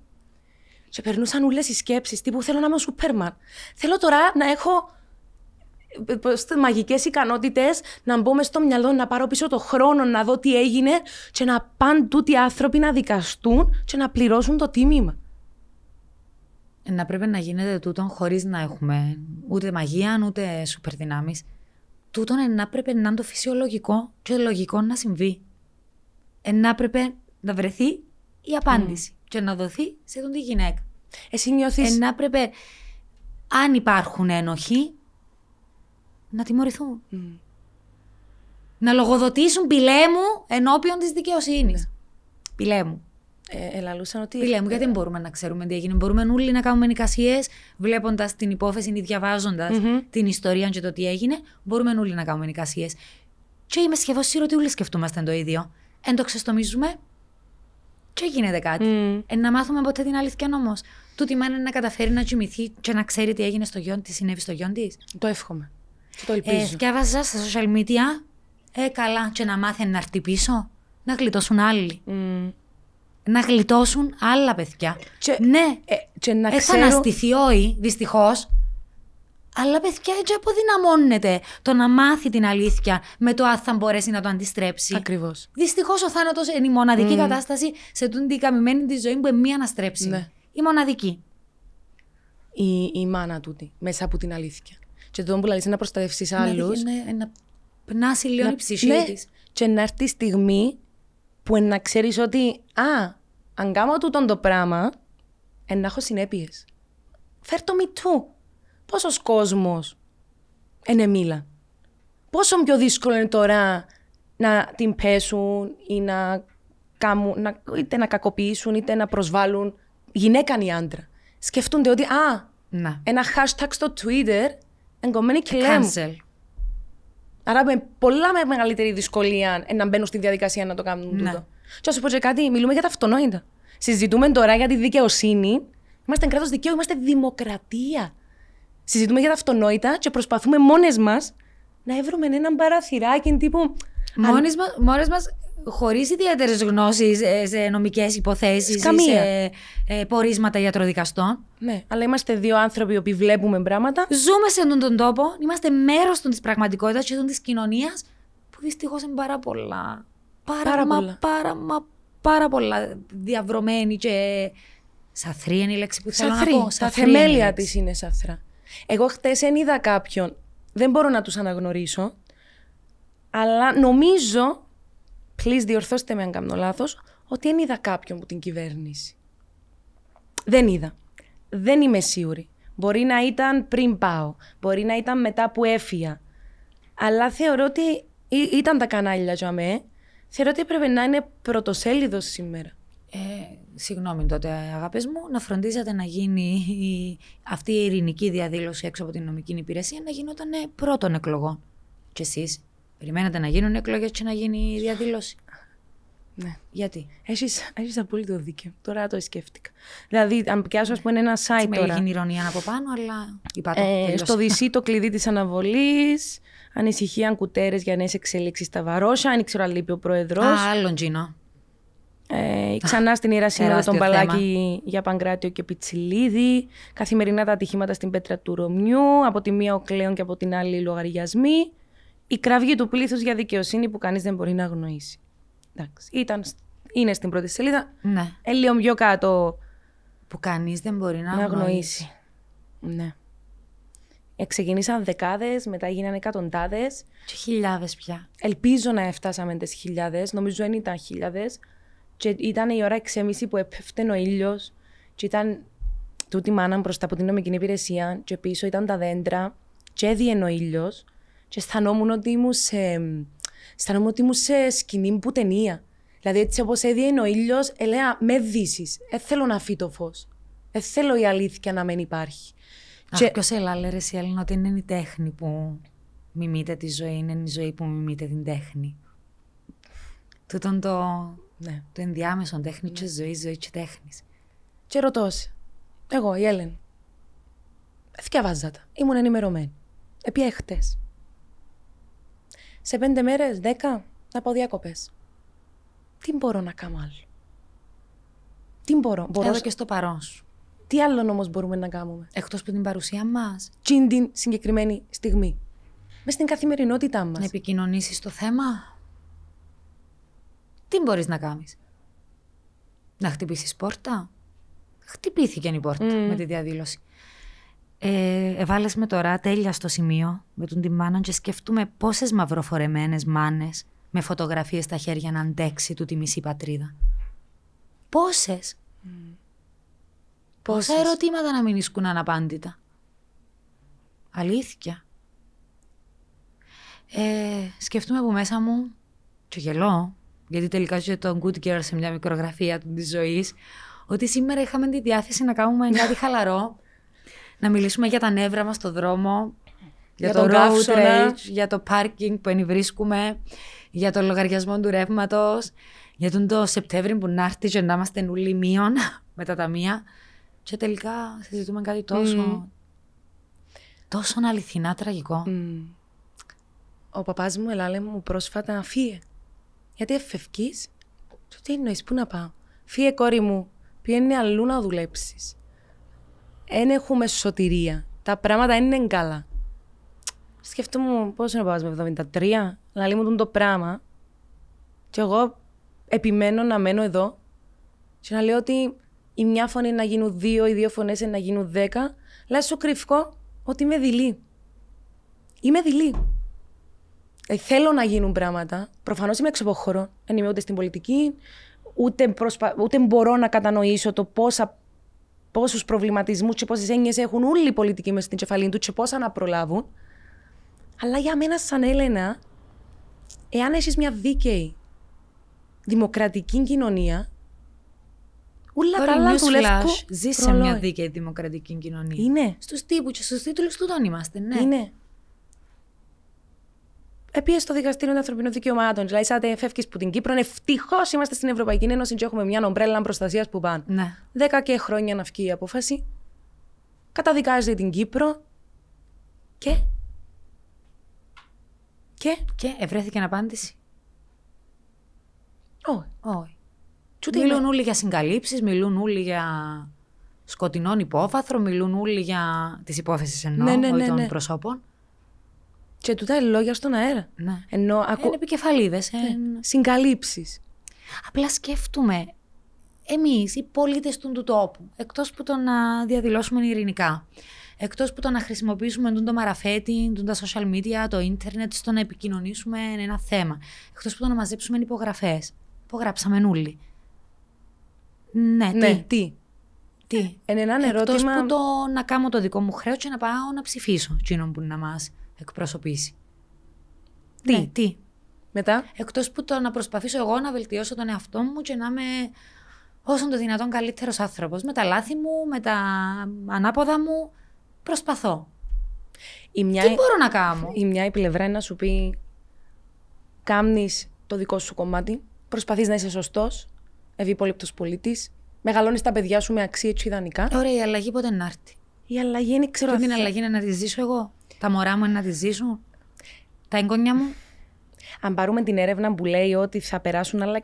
Και περνούσαν όλες οι σκέψεις, τύπου θέλω να είμαι ο Σούπερμαν. Θέλω τώρα να έχω μαγικές ικανότητες να μπω μες στο μυαλό, να πάρω πίσω το χρόνο, να δω τι έγινε και να πάνε τούτοι οι άνθρωποι να δικαστούν και να πληρώσουν το τίμημα. Ε, Να πρέπει να γίνεται τούτον χωρίς να έχουμε ούτε μαγεία ούτε σούπερ δυνάμεις. Τούτον ε, να πρέπει να είναι το φυσιολογικό και λογικό να συμβεί. Ε, να πρέπει να βρεθεί η απάντηση και να δοθεί σε τον τη γυναίκα. Εσύ νιώθει. Ε, να πρέπει, αν υπάρχουν ένοχοι, να τιμωρηθούν. Να λογοδοτήσουν πιλέ μου ενώπιον της δικαιοσύνης. Πιλέ μου. Ε, ελαλούσαν ότι. Πιλέ μου, γιατί δεν μπορούμε να ξέρουμε τι έγινε; Μπορούμε όλοι να κάνουμε νοικασίε, βλέποντας την υπόθεση ή διαβάζοντας την ιστορία και το τι έγινε. Μπορούμε όλοι να κάνουμε νοικασίε. Και είμαι σχεδόν σίγουρη ότι όλοι σκεφτούμαστε το ίδιο. Εν το ξεστομίζουμε και γίνεται κάτι. Μμμ. Ε, να μάθουμε ποτέ την αλήθεια όμως. Τούτη μάνα να καταφέρει να κοιμηθεί και να ξέρει τι έγινε στο γιον, τι συνέβη στο γιον της. Το εύχομαι. Και το Ε, ελπίζω. διάβαζα στα social media. Ε, καλά, και να μάθει να έρθει πίσω. Να γλιτώσουν άλλοι. Μμ. Να γλιτώσουν άλλα παιδιά. Και- Ναι, Ε, και να ε, θα ξέρω. αναστηθεί όχι, δυστυχώς. Αλλά παιδιά, έτσι αποδυναμώνεται το να μάθει την αλήθεια με το αν θα μπορέσει να το αντιστρέψει. Ακριβώς. Δυστυχώς ο θάνατος είναι η μοναδική κατάσταση σε τούτη την καμημένη τη ζωή που είναι μία αναστρέψη. Ναι. Η μοναδική. Η, η μάνα τούτη, μέσα από την αλήθεια. Και το που λέει να προστατεύσεις άλλους. Ναι, να πνάσει λίγο η ψυχή ναι, της. Και να έρθει η στιγμή που να ξέρεις ότι, α, αν κάνω τούτο το πράγμα, εν να έχω συνέπειες. Φέρ το me too. Πόσος κόσμος είναι μίλα. Πόσο πιο δύσκολο είναι τώρα να την πέσουν ή να, κάμουν, να είτε να κακοποιήσουν είτε να προσβάλλουν γυναίκα ή άντρα. Σκεφτούνται ότι, α, Να. ένα hashtag στο Twitter εγκομμένη και λέμε. Cancel. Άρα με πολλά με- μεγαλύτερη δυσκολία ε, να μπαίνουν στη διαδικασία να το κάνουν Ναι. τούτο. Και να σου πω και κάτι, μιλούμε για τα αυτονόητα. Συζητούμε τώρα για τη δικαιοσύνη. Είμαστε κράτος δικαίου, είμαστε δημοκρατία. Συζητούμε για τα αυτονόητα και προσπαθούμε μόνες μας να βρούμε έναν παραθυράκι τύπου. Μόνες μας, μόνες μας χωρίς ιδιαίτερες γνώσεις ε, σε νομικές υποθέσεις ή Καμία. σε ε, πορίσματα ιατροδικαστών. Ναι, αλλά είμαστε δύο άνθρωποι που βλέπουμε πράγματα. Ζούμε σε αυτόν τον τόπο, είμαστε μέρος των της πραγματικότητας και των της κοινωνίας που δυστυχώς είναι πάρα πολλά. Πάρα, Πάρα μα, πολλά. πάρα, μα, πάρα πολλά διαβρωμένοι και σαθρή είναι η λέξη που θέλω να Σαθρή. πω. Τα Σαθρή είναι η θεμέλια λέξη. της είναι σαθρά. Εγώ χτες δεν είδα κάποιον. Δεν μπορώ να τους αναγνωρίσω. Αλλά νομίζω, please διορθώστε με αν κάνω λάθος, ότι δεν είδα κάποιον που την κυβέρνηση. Δεν είδα. Δεν είμαι σίγουρη. Μπορεί να ήταν πριν πάω. Μπορεί να ήταν μετά που έφυγα. Αλλά θεωρώ ότι ή- ήταν τα κανάλια για μέ. Θεωρώ ότι έπρεπε να είναι πρωτοσέλιδος σήμερα. Ε, συγγνώμη τότε αγάπες μου, να φροντίζατε να γίνει η, αυτή η ειρηνική διαδήλωση έξω από την νομική υπηρεσία να γινόταν πρώτων εκλογών. Και εσείς; Περιμένατε να γίνουν εκλογές και να γίνει η διαδήλωση. Ναι. Γιατί; Έχεις, έχεις απόλυτο δίκιο. Τώρα το σκέφτηκα. Δηλαδή, αν πιάσω, ας πούμε, ένα site Με τώρα. λίγη ηρωνία από πάνω, αλλά είπα το. Ε, τελείωσα. στο DC το κλειδί της αναβολής, ανησυχία κουτέρες για νέες εξελίξεις στα Βαρόσα, αν ήξερα αν λείπει ο πρόεδρος. Α, άλλον Τζίνο. Ε, ξανά στην Ιερά Σύνοδο Τεράστιο τον Παλάκη για Παγκράτιο και Πιτσιλίδη. Καθημερινά τα ατυχήματα στην πέτρα του Ρωμιού. Από τη μία ο Κλέον και από την άλλη οι λογαριασμοί. Η κραυγή του πλήθους για δικαιοσύνη που κανείς δεν μπορεί να αγνοήσει. Εντάξει. Ήταν, είναι στην πρώτη σελίδα. Ναι. Ε, λίγο πιο κάτω Που κανείς δεν μπορεί να, να αγνοήσει. αγνοήσει. Ναι. Ε, ξεκινήσαν δεκάδες, μετά γίνανε εκατοντάδες. Και χιλιάδες πια. Ελπίζω να έφτασαμε τις χιλιάδες, νομίζω δεν ήταν χιλιάδες. Και ήταν η ώρα 6.30 που έπεφτε ο ήλιος και ήταν τούτη η μάνα μπροστά από την νομική υπηρεσία και πίσω ήταν τα δέντρα και έδιε ο ήλιος και αισθανόμουν ότι ήμουν σε, αισθανόμουν ότι ήμουν σε σκηνή που ταινία. Δηλαδή έτσι όπως έδιε ο ήλιος, έλεγα με δύσεις, δεν θέλω να φύγει το φως. Δεν θέλω η αλήθεια να μην υπάρχει. Αχ, Και- ποιος έλα, ρε εσύ, Έλληνα, ότι είναι η τέχνη που μιμείται τη ζωή, είναι η ζωή που μιμείται την τέχνη. Τούτον το, Ναι. το ενδιάμεσο τέχνη και ζωή, ζωή και τέχνης. Και ρωτώ σε. Εγώ, η Έλεν. Θυκιαβάζα τα. Ήμουν ενημερωμένη. Επία χτες. Σε πέντε μέρες, δέκα, να πάω διακοπές. Τι μπορώ να κάνω άλλο; Τι μπορώ. μπορώ Εδώ και στο παρόν σου. Τι άλλο όμως μπορούμε να κάνουμε; Εκτός από την παρουσία μας, Τι την συγκεκριμένη στιγμή. Μες στην καθημερινότητά να μας. επικοινωνήσεις το θέμα. Τι μπορείς να κάνεις; Να χτυπήσεις πόρτα; Χτυπήθηκε η πόρτα Μμμ. με τη διαδήλωση. Ε, εβάλες με τώρα τέλεια στο σημείο με τον τη μάνα και σκεφτούμε πόσες μαυροφορεμένες μάνες με φωτογραφίες στα χέρια να αντέξει του τη μισή πατρίδα. Πόσες. Πόσα Πόσες. ερωτήματα να μην ισκούν αναπάντητα. Αλήθεια. Ε, σκεφτούμε από μέσα μου και γελώ, γιατί τελικά και το Good Girl σε μια μικρογραφία του της ζωής, ότι σήμερα είχαμε τη διάθεση να κάνουμε κάτι χαλαρό, να μιλήσουμε για τα νεύρα μας στο δρόμο, για, Για το τον road καύσωνα. rage, για το parking που ενυβρίσκουμε, για το λογαριασμό του ρεύματος, για τον το Σεπτέμβρη που να έρθει και να είμαστε νουλοί μείον με τα ταμεία. Και τελικά συζητούμε κάτι τόσο. Μμμ. τόσο αληθινά τραγικό. Μμμ. Ο παπάς μου ελάλε μου πρόσφατα να φύγε. Γιατί εφευκείς. Του τι εννοείς, πού να πάω; Φύγε κόρη μου, πιένει αλλού να δουλέψεις; Εν έχουμε σωτηρία. Τα πράγματα δεν είναι καλά. Σκέφτομαι πώς είναι ο παπάς μου, 73. Λαλή μου τον το πράγμα. Και εγώ επιμένω να μένω εδώ και να λέω ότι η μια φωνή να γίνουν δύο, οι δύο φωνές να γίνουν δέκα. Αλλά σου κρυφκό ότι είμαι δειλή. Είμαι δειλή. Ε, θέλω να γίνουν πράγματα. Προφανώς είμαι έξω από χώρο. Δεν είμαι ούτε στην πολιτική, ούτε, προσπα... ούτε μπορώ να κατανοήσω το πόσα, πόσους προβληματισμούς και πόσες έννοιες έχουν όλοι οι πολιτικοί μες στην κεφαλή του και πόσα να προλάβουν. Αλλά για μένα σαν Έλενα, εάν έχεις μια δίκαιη δημοκρατική κοινωνία, όλα τα Τώρα άλλα newsflash, δουλεύουν ζει σε προλόγια. μια δίκαιη δημοκρατική κοινωνία. Είναι. Στους τύπους και στους τίτλους του τον είμαστε, ναι. Είναι. Επίε στο Δικαστήριο των Ανθρωπίνων Δικαιωμάτων. Δηλαδή, σαν φεύγει που την Κύπρο. Ευτυχώς είμαστε στην Ευρωπαϊκή Ένωση και έχουμε μια ομπρέλα προστασίας που πάνε. Ναι. Δέκα και χρόνια να βγει η απόφαση. Καταδικάζει την Κύπρο. Και; Και; Και ευρέθηκε απάντηση. Όχι. Όχι. Τσούτε Μιλούν είναι; όλοι για συγκαλύψεις, μιλούν όλοι για σκοτεινόν υπόβαθρο, μιλούν όλοι για τις υπόθεσεις εννοώ, Ναι, ναι, όχι ναι, των ναι. προσώπων. Και τούτα είναι λόγια στον αέρα. Ναι. Ενώ ακού... Είναι επικεφαλίδες. συγκαλύψεις. Απλά σκέφτομαι εμείς, οι πολίτες του, του τόπου, εκτός που το να διαδηλώσουμε ειρηνικά, εκτός που το να χρησιμοποιήσουμε τον το μαραφέτη, τον τα social media, το ίντερνετ, στο να επικοινωνήσουμε ένα θέμα, εκτός που το να μαζέψουμε υπογραφές. Υπογράψαμε όλοι. Ναι, Ναι, τι. τι. τι. Είναι ένα Εκτός ερώτημα. που το να κάνω το δικό μου χρέος και να πάω να ψηφίσω εκείνον που να μας εκπροσωπήσει. Τι; Ναι, τι. Μετά; Εκτός που το να προσπαθήσω εγώ να βελτιώσω τον εαυτό μου και να είμαι όσο το δυνατόν καλύτερος άνθρωπος. Με τα λάθη μου, με τα ανάποδα μου. Προσπαθώ. Η μια, Τι μπορώ να κάνω; η μια η πλευρά είναι να σου πει κάμνεις το δικό σου κομμάτι, προσπαθείς να είσαι σωστός, ευήπολεπτος πολίτης, μεγαλώνεις τα παιδιά σου με αξίες και ιδανικά. Ωραία, η αλλαγή πότε να έρθει; Η αλλαγή είναι, ξέρω, Και την θα- αλλαγή είναι να τη ζήσω εγώ; Τα μωρά μου είναι να τη ζήσουν. Τα εγγόνια μου. αν πάρουμε την έρευνα που λέει ότι θα περάσουν άλλα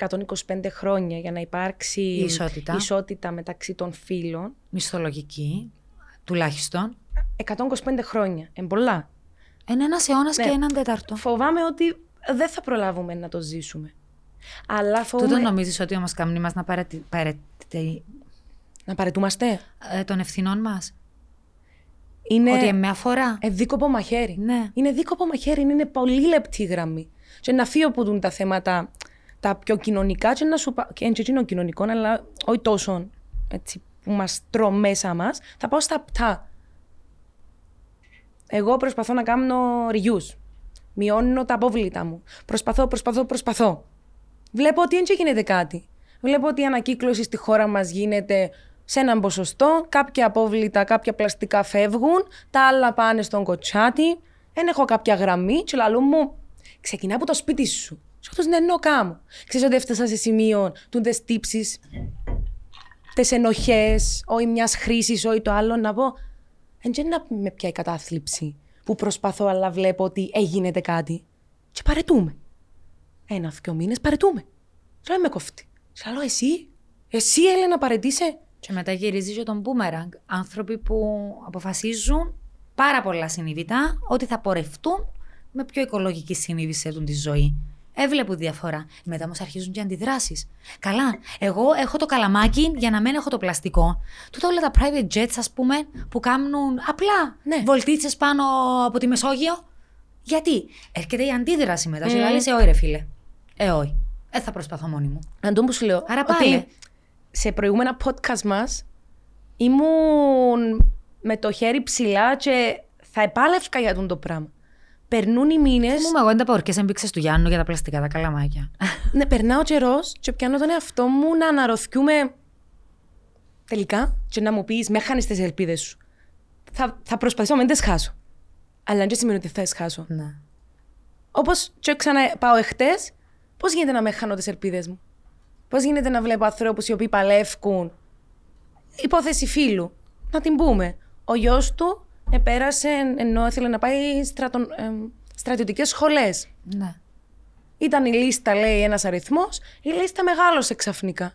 125 χρόνια για να υπάρξει Η ισότητα. ισότητα μεταξύ των φύλων, Μισθολογική. Τουλάχιστον. 125 χρόνια, εν πολλά. Είναι ένας αιώνας Ναι. και έναν τέταρτο. Φοβάμαι ότι δεν θα προλάβουμε να το ζήσουμε. Αλλά φοβάμαι... Τούτο νομίζεις ότι όμως καμνή μας να παρατη... παρατη- Να παρετούμαστε; ε, των ευθυνών μας; Είναι... Ότι με αφορά. Ε, δίκοπο μαχαίρι. Ναι. Είναι δίκοπο μαχαίρι, είναι πολύ λεπτή γραμμή. Και να φύγω που δουν τα θέματα τα πιο κοινωνικά και να σου πάω, και και εκείνο κοινωνικό, αλλά όχι τόσο έτσι, που μας τρώ μέσα μας, θα πάω στα απτά. Εγώ προσπαθώ να κάνω reuse. Μειώνω τα απόβλητα μου. Προσπαθώ, προσπαθώ, προσπαθώ. Βλέπω ότι δεν γίνεται κάτι. Βλέπω ότι η ανακύκλωση στη χώρα μας γίνεται σε έναν ποσοστό. Κάποια απόβλητα, κάποια πλαστικά φεύγουν. Τα άλλα πάνε στον κοτσάτι. Δεν έχω κάποια γραμμή. Και λαλού μου, ξεκινά από το σπίτι σου. Σε αυτός ναι, εννοώ κάμω. Ξέρεις ότι έφτασα σε σημείο του τις τύψεις, τις ενοχές, όχι μιας χρήσης, όχι το άλλο, να πω, δεν να με πιάει κατάθλιψη που προσπαθώ, αλλά βλέπω ότι έγινε κάτι. Και παρετούμε. Ένα, δυο μήνες παρετούμε. Και λέω, με κοφτεί. Σε λέω, εσύ, εσύ Έλενα παρετήσε. Και μετά γυρίζει και τον boomerang. Άνθρωποι που αποφασίζουν πάρα πολλά συνείδητα ότι θα πορευτούν με πιο οικολογική συνείδηση σε τη ζωή. Έβλεπουν διαφορά. Μετά όμως αρχίζουν και αντιδράσεις. Καλά, εγώ έχω το καλαμάκι για να μην έχω το πλαστικό. Τούτα όλα τα private jets, ας πούμε, που κάνουν απλά Ναι. βολτίτσες πάνω από τη Μεσόγειο. Γιατί; Έρχεται η αντίδραση μετά. Mm. Και λέει, Ε, όχι, ρε φίλε. Ε, όχι. Ε, θα προσπαθώ μόνη μου. Να το που σου λέω. Άρα ότι πάλι. Σε προηγούμενα podcast μας ήμουν με το χέρι ψηλά και θα επάλευκα για τον το πράγμα. Περνούν οι μήνες. Μου εγώ δεν τα πω και έμπηξες του Γιάννου για τα πλαστικά, τα καλαμάκια. ναι, περνά ο καιρός και πιάνω τον εαυτό μου να αναρωθιούμε τελικά και να μου πεις με χάνει τις ελπίδες σου. Θα, θα προσπαθήσω να μην τις χάσω. Αλλά δεν σημαίνει ότι θα τις χάσω. ναι. Όπως και ξαναπάω εχθές, πώς γίνεται να με χάνω τις ελπίδες μου; Πώς γίνεται να βλέπω ανθρώπους οι οποίοι παλεύκουν; Υπόθεση φίλου. Να την πούμε. Ο γιος του επέρασε ενώ ήθελε να πάει στρατον, εμ, στρατιωτικές σχολές. ναι. Ήταν η λίστα, λέει, ένας αριθμός, η λίστα μεγάλωσε ξαφνικά.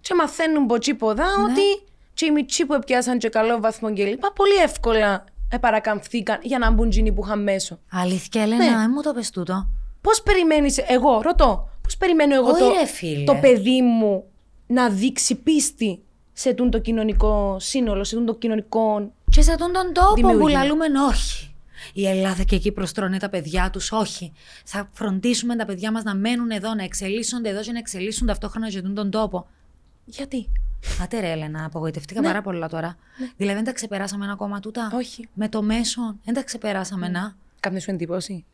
Και μαθαίνουν ποτσί ποδά ότι και οι μητσοί που έπιασαν και καλό βαθμό κλπ. πολύ εύκολα επαρακαμφθήκαν για να μπουν τζινοί που είχαν μέσω. Αλήθεια, Ελένα, Ναι. δεν μου το πες τούτο. Πώς περιμένεις, εγώ ρωτώ, πώς περιμένω εγώ Όχι, το, ρε φίλε. το παιδί μου να δείξει πίστη σε τούν το κοινωνικό σύνολο, σε τούν το κοινωνικό. Και σε αυτόν τον τόπο που Δημιούργημα. λαλούμε όχι. Η Ελλάδα και εκεί προστρώνει τα παιδιά τους, όχι. Θα φροντίσουμε τα παιδιά μας να μένουν εδώ, να εξελίσσονται εδώ και να εξελίσσουν ταυτόχρονα και τον τόπο. Γιατί; Άτε ρε, Έλενα, απογοητευτήκα πάρα πολλά τώρα. Δηλαδή, δεν τα ξεπεράσαμε ένα ακόμα τούτα; Όχι. Με το μέσο, δεν τα ξεπεράσαμε να. Κάμνη σου εντύπωση.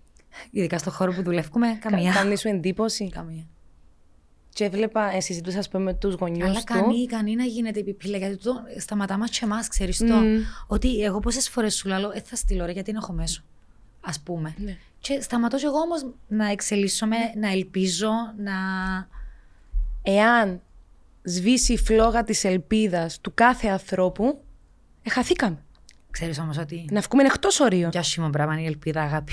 Ειδικά στον χώρο που δουλεύουμε, καμία. Κάμνη σου εντύπωση. καμία. Και έβλεπα, ε, συζητούσα ας πούμε, με τους γονιούς Αλλά του. κανεί, κανεί να γίνεται επιπύλα, γιατί το σταματά μας και εμάς, ξέρεις το. Μμμ. Ότι εγώ πόσες φορές σου λέω, ε, θα στείλω ρε, γιατί είναι έχω μέσο. Ας πούμε. Ναι. Και σταματώ και εγώ όμως να εξελίσσομαι, να ελπίζω, να... Εάν σβήσει η φλόγα της ελπίδας του κάθε ανθρώπου, ε, χαθήκαμε. Ξέρεις όμως ότι... Να βγούμε εκτός ορίων. Για σήμα πράγμα είναι η ελπίδα, αγάπη.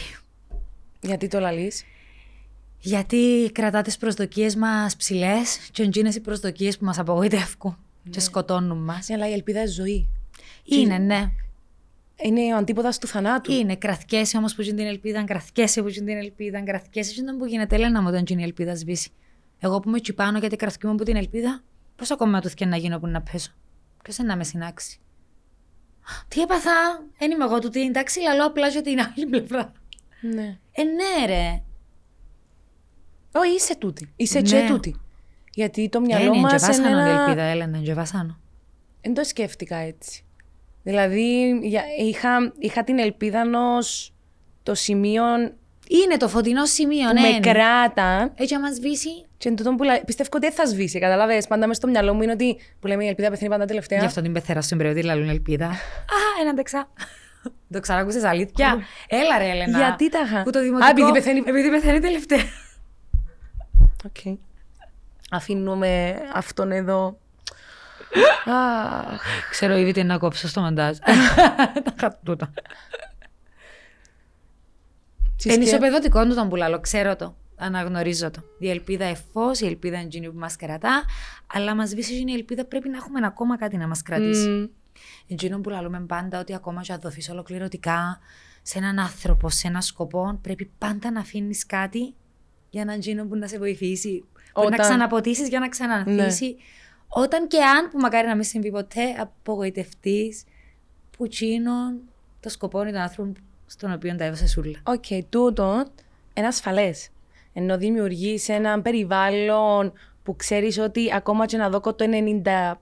Γιατί το λαλείς; Γιατί κρατά τις προσδοκίες μας ψηλές και εντζίνες οι προσδοκίες που μας απογοητεύουν και σκοτώνουν μας. Ναι, αλλά η ελπίδα είναι ζωή. Είναι, ναι. Είναι ο αντίποδας του θανάτου. Είναι κρατικές όμως που ζουν την ελπίδα, κρατικές που ζουν την ελπίδα, κρατικές είναι που γίνεται Έλενα μου όταν γίνει η ελπίδα σβήσει. Εγώ που είμαι τσιπάνω γιατί κρατική από την ελπίδα, πώς ακόμα του να γίνω που να πέσω; Ποιος είναι να με συνάξει; Τι έπαθα, δεν είμαι εγώ του τι, εντάξει, λαλό απλά για την άλλη πλευρά. Ναι. Ε, ναι, ρε. Όχι, είσαι τούτη. Είσαι Ναι. και τούτη. Γιατί το μυαλό Είναι μας και είναι βάσανο η ένα... ελπίδα, Έλενα, και βάσανο. Δεν το σκέφτηκα έτσι. Δηλαδή, για- είχα, είχα την ελπίδα ενός το σημείο Είναι το φωτεινό σημείο, που ναι. με είναι. κράταν Έτσι, άμα σβήσει, Και εν τούτον που λα... πιστεύω ότι δεν θα σβήσει, καταλάβες. Πάντα μες στο μυαλό μου είναι ότι που λέμε η ελπίδα πεθαίνει πάντα τελευταία. Γι' αυτό την πεθερά στην περιοδία λαλούν ελπίδα. Α, ένα αντεξά. Το ξανακούσες αλήθεια; Έλα ρε Έλενα. Γιατί τα είχα; Που το Α, δημοτικό... επειδή πεθαίνει- Επειδή πεθαίνει τελευταία. Οκ. Αφήνουμε αυτόν εδώ. Αχ. Ξέρω ήδη τι να κόψω στο μοντάζ. Τα χατούτα. Τι Είναι σκε- ισοπεδωτικό του τον πουλάλο, ξέρω το. Αναγνωρίζω το. Η ελπίδα εφό, η ελπίδα είναι εκείνη που μας κρατά, αλλά μας βρίσκει η ελπίδα πρέπει να έχουμε ακόμα κάτι να μας κρατήσει. Μμ. Εκείνο που λαλούμε πάντα ότι ακόμα και αν δοθείς ολοκληρωτικά σε έναν άνθρωπο, σε έναν σκοπό, πρέπει πάντα να αφήνεις κάτι για εσέναν τζείνο που να σε βοηθήσει. Που να Όταν- Ναι. ξαναποτίσει για να ξανανθίσει. Όταν και αν, που μακάρι να μην συμβεί ποτέ, απογοητευτείς που τζείνον το σκοπό είναι τον άνθρωπο στον οποίο τα έβαλες ούλλα. Οκ, τούτο είναι ασφαλές. Ενώ δημιουργείς ένα περιβάλλον που ξέρεις ότι ακόμα και να δω το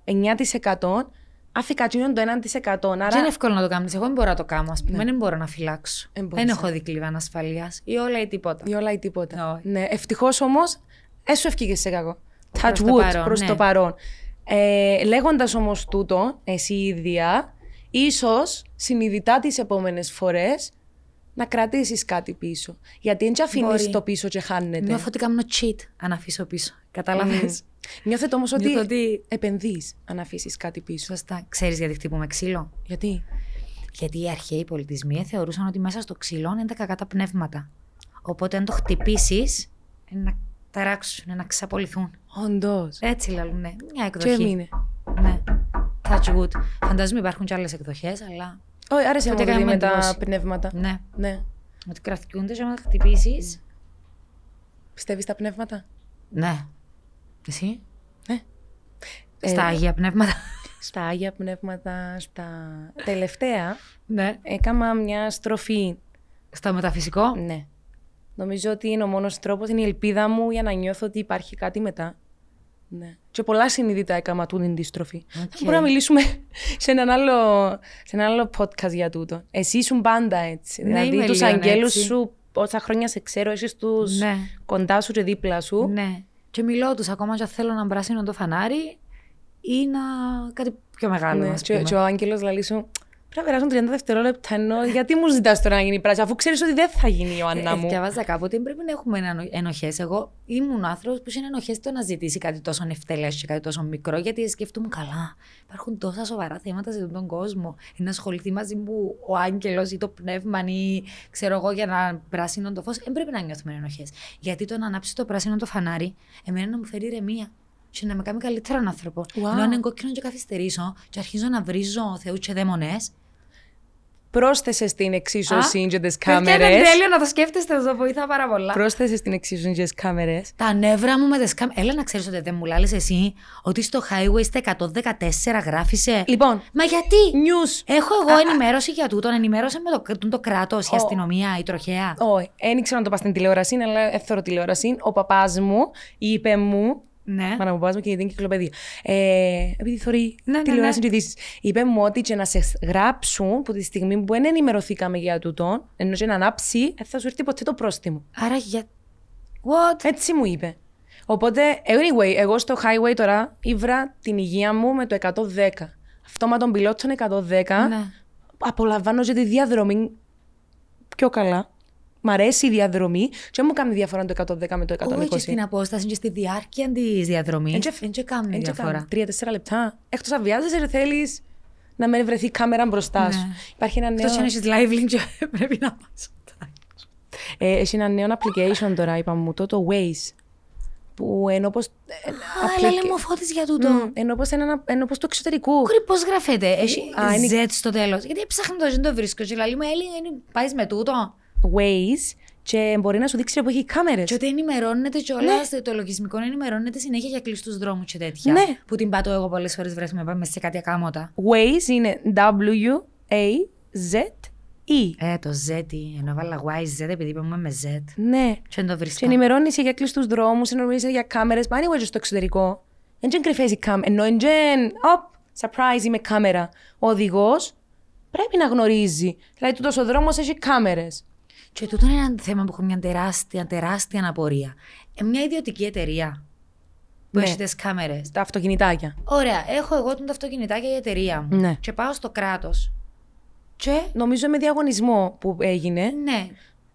99% άφηκα εκείνον το 1%. Άρα. Και είναι εύκολο να το κάνεις. Εγώ δεν μπορώ να το κάνω. Α πούμε, δεν μπορώ να φυλάξω. Δεν μπορείς, Δεν έχω δικλείδα ανασφαλείας ή όλα ή τίποτα. Ή όλα ή τίποτα. Όχι. Ναι, ευτυχώς όμως, έσου ευκήγε σε κακό. Touch Προς το wood παρόν, προς ναι. το παρόν. Ε, Λέγοντας όμως τούτο, εσύ η ίδια, ίσως συνειδητά τις επόμενες φορές να κρατήσεις κάτι πίσω. Γιατί δεν αφήνεις Μπορεί. το πίσω και χάνεται. Νιώθω ότι κάνω cheat αν αφήσω πίσω. Κατάλαβες; Νιώθετε όμως ότι, Νιώθω ότι- επενδύεις αν αφήσεις κάτι πίσω. Σωστά. Ξέρεις γιατί χτυπούμε ξύλο; Γιατί; Γιατί οι αρχαίοι πολιτισμοί θεωρούσαν ότι μέσα στο ξύλο είναι τα κακά τα πνεύματα. Οπότε αν το χτυπήσεις, να ταράξουν, να ξαπολυθούν. Όντως. Έτσι λαλούν, ναι. Μια Και εκδοχή. έμεινε. Ναι. Touch wood. Φαντάζομαι υπάρχουν και άλλες εκδοχές, αλλά. Όχι, άρεσε Τότε μου ότι κάνουμε με τα εντύπωση. πνεύματα. Ναι. Ναι. Ότι κρατιούνται και άμα τα χτυπήσεις. Πιστεύεις στα πνεύματα; Ναι. Εσύ; Ναι. Στα άγια πνεύματα. Στα άγια πνεύματα, στα τελευταία, ναι. έκανα μια στροφή. Στο μεταφυσικό; Ναι. Νομίζω ότι είναι ο μόνος τρόπος, είναι η ελπίδα μου για να νιώθω ότι υπάρχει κάτι μετά. Ναι. Και πολλά συνειδητά έκανα τούτη τη στροφή. Οκ. Μπορούμε να μιλήσουμε σε έναν άλλο, σε ένα άλλο podcast για τούτο. Εσύ ήσουν πάντα έτσι. Ναι, δηλαδή είμαι τους λίγο αγγέλους έτσι. σου, όσα χρόνια σε ξέρω, έχεις τους Ναι. κοντά σου και δίπλα σου. Ναι. Και μιλώ τους ακόμα και αν θέλω να πράσινω το φανάρι ή να κάτι πιο μεγάλο. Ναι, ας και, πούμε. και ο Άγγελος λαλεί σου, πρέπει να περάσουν 30 δευτερόλεπτα, ενώ γιατί μου ζητάς τώρα να γίνει πράσινο, αφού ξέρεις ότι δεν θα γίνει η Ιωάννα Ε, μου. διαβάζα κάπου ότι πρέπει να έχουμε ενοχές. Εγώ ήμουν άνθρωπος που είναι ενοχές το να ζητήσει κάτι τόσο ευτελέ και κάτι τόσο μικρό, γιατί σκέφτομαι καλά. Υπάρχουν τόσα σοβαρά θέματα σε τον κόσμο. Ή να ασχοληθεί μαζί μου ο άγγελος ή το πνεύμα ή ξέρω εγώ για να πράσινω το φως. Δεν πρέπει να νιώθουμε ενοχές. Γιατί το να ανάψει το πράσινο το φανάρι, εμένα να μου φέρει ηρεμία. Και να με κάνει καλύτερον άνθρωπο. Wow. Ενώ αν είναι κόκκινο και καθυστερήσω και αρχίζω να βρίζω θεούς και δαίμονες, Πρόσθεσες την εξίσωση και τις Παιδιά, είναι κάμερες. τέλειο να το σκέφτεστε, το βοηθά πάρα πολλά. Πρόσθεσες την εξίσωση και τις κάμερες. Τα νεύρα μου με τις κάμερες. Έλα να ξέρεις ότι δεν μου λάλεις εσύ ότι στο highway στα 114 γράφησε; Λοιπόν, Μα γιατί; news. Έχω εγώ ενημέρωση για τούτον. Ενημέρωσε με το, το, το κράτος, η Ο- αστυνομία, η τροχέα. Όχι, δεν ήξερα να το πας στην τηλεόραση, αλλά έθωρο τηλεόραση. Ο παπάς μου είπε μου, Ναι. Μάνα μου, πας μου και την κυκλοπαίδεια. Ε, επειδή θωρεί Ναι, ναι, τηλεόραση ναι. και ειδήσεις. Είπε μου ότι και να σε γράψουν που τη στιγμή που δεν ενημερωθήκαμε για τούτο, ενώ και να ανάψει, δεν θα σου έρθει ποτέ το πρόστιμο. Άρα για. What? Έτσι μου είπε. Οπότε, anyway, εγώ στο highway τώρα ήβρα την υγεία μου με το 110. Αυτόματον πιλότων 110. Ναι. Απολαμβάνω και τη διαδρομή πιο καλά. Μ' αρέσει η διαδρομή και μου κάνει διαφορά το 110 με το 120. Όχι στην απόσταση και στη διάρκεια της διαδρομής. Εν και- Δεν και κάνει Έτσι διαφορά. κάνει. Τρία-τέσσερα λεπτά. Εκτός αν βιάζεσαι, ρε, θέλεις να μην βρεθεί κάμερα μπροστάς Ναι. σου. Υπάρχει ένα νέο, Εκτός αν έχεις live link και πρέπει να πας. ε, έχει ένα νέο application τώρα, είπαμε μου, το, το Waze. Που ενώ πως... ε, Α, έλα λέμε ο Φώτης για τούτο. Μμ, ενώ πως, ένα, ενώ πως του εξωτερικού. Κούρι, πώς γράφεται. Έχει Α, είναι- Z στο τέλος. Γιατί ψάχνω το δεν το βρίσκω. Και λέει μου, Έλλη, πάεις με τούτο. Waze και μπορεί να σου δείξει που έχει κάμερες. Και ότι ενημερώνεται κιόλα, το λογισμικό ενημερώνεται συνέχεια για κλειστούς δρόμους και τέτοια. Ναι. Που την πάτω εγώ πολλές φορές βρέθουμε πάμε σε κάτι ακάματα. Waze είναι W-A-Z-E. Ε, το Z, ενώ βάλα YZ επειδή είπαμε με Z. Ναι. Και δεν το Και βρίσκω. ενημερώνει για κλειστούς δρόμους, ενημερώνεις για κάμερες. Μα anyway, και στο εξωτερικό. Δεν είναι κρυφές οι κάμερες. Ενώ δεν Οπ, surprise, είμαι κάμερα. Ο οδηγός πρέπει να γνωρίζει. Δηλαδή, τούτος ο δρόμος έχει κάμερες. Και τούτο είναι ένα θέμα που έχω μια τεράστια, τεράστια απορία. Ε, μια ιδιωτική εταιρεία που Ναι. έχει τις κάμερες. Τα αυτοκινητάκια. Ωραία, έχω εγώ τον αυτοκινητάκια η εταιρεία μου. Ναι. Και πάω στο κράτος. Και Νομίζω με διαγωνισμό που έγινε, ναι.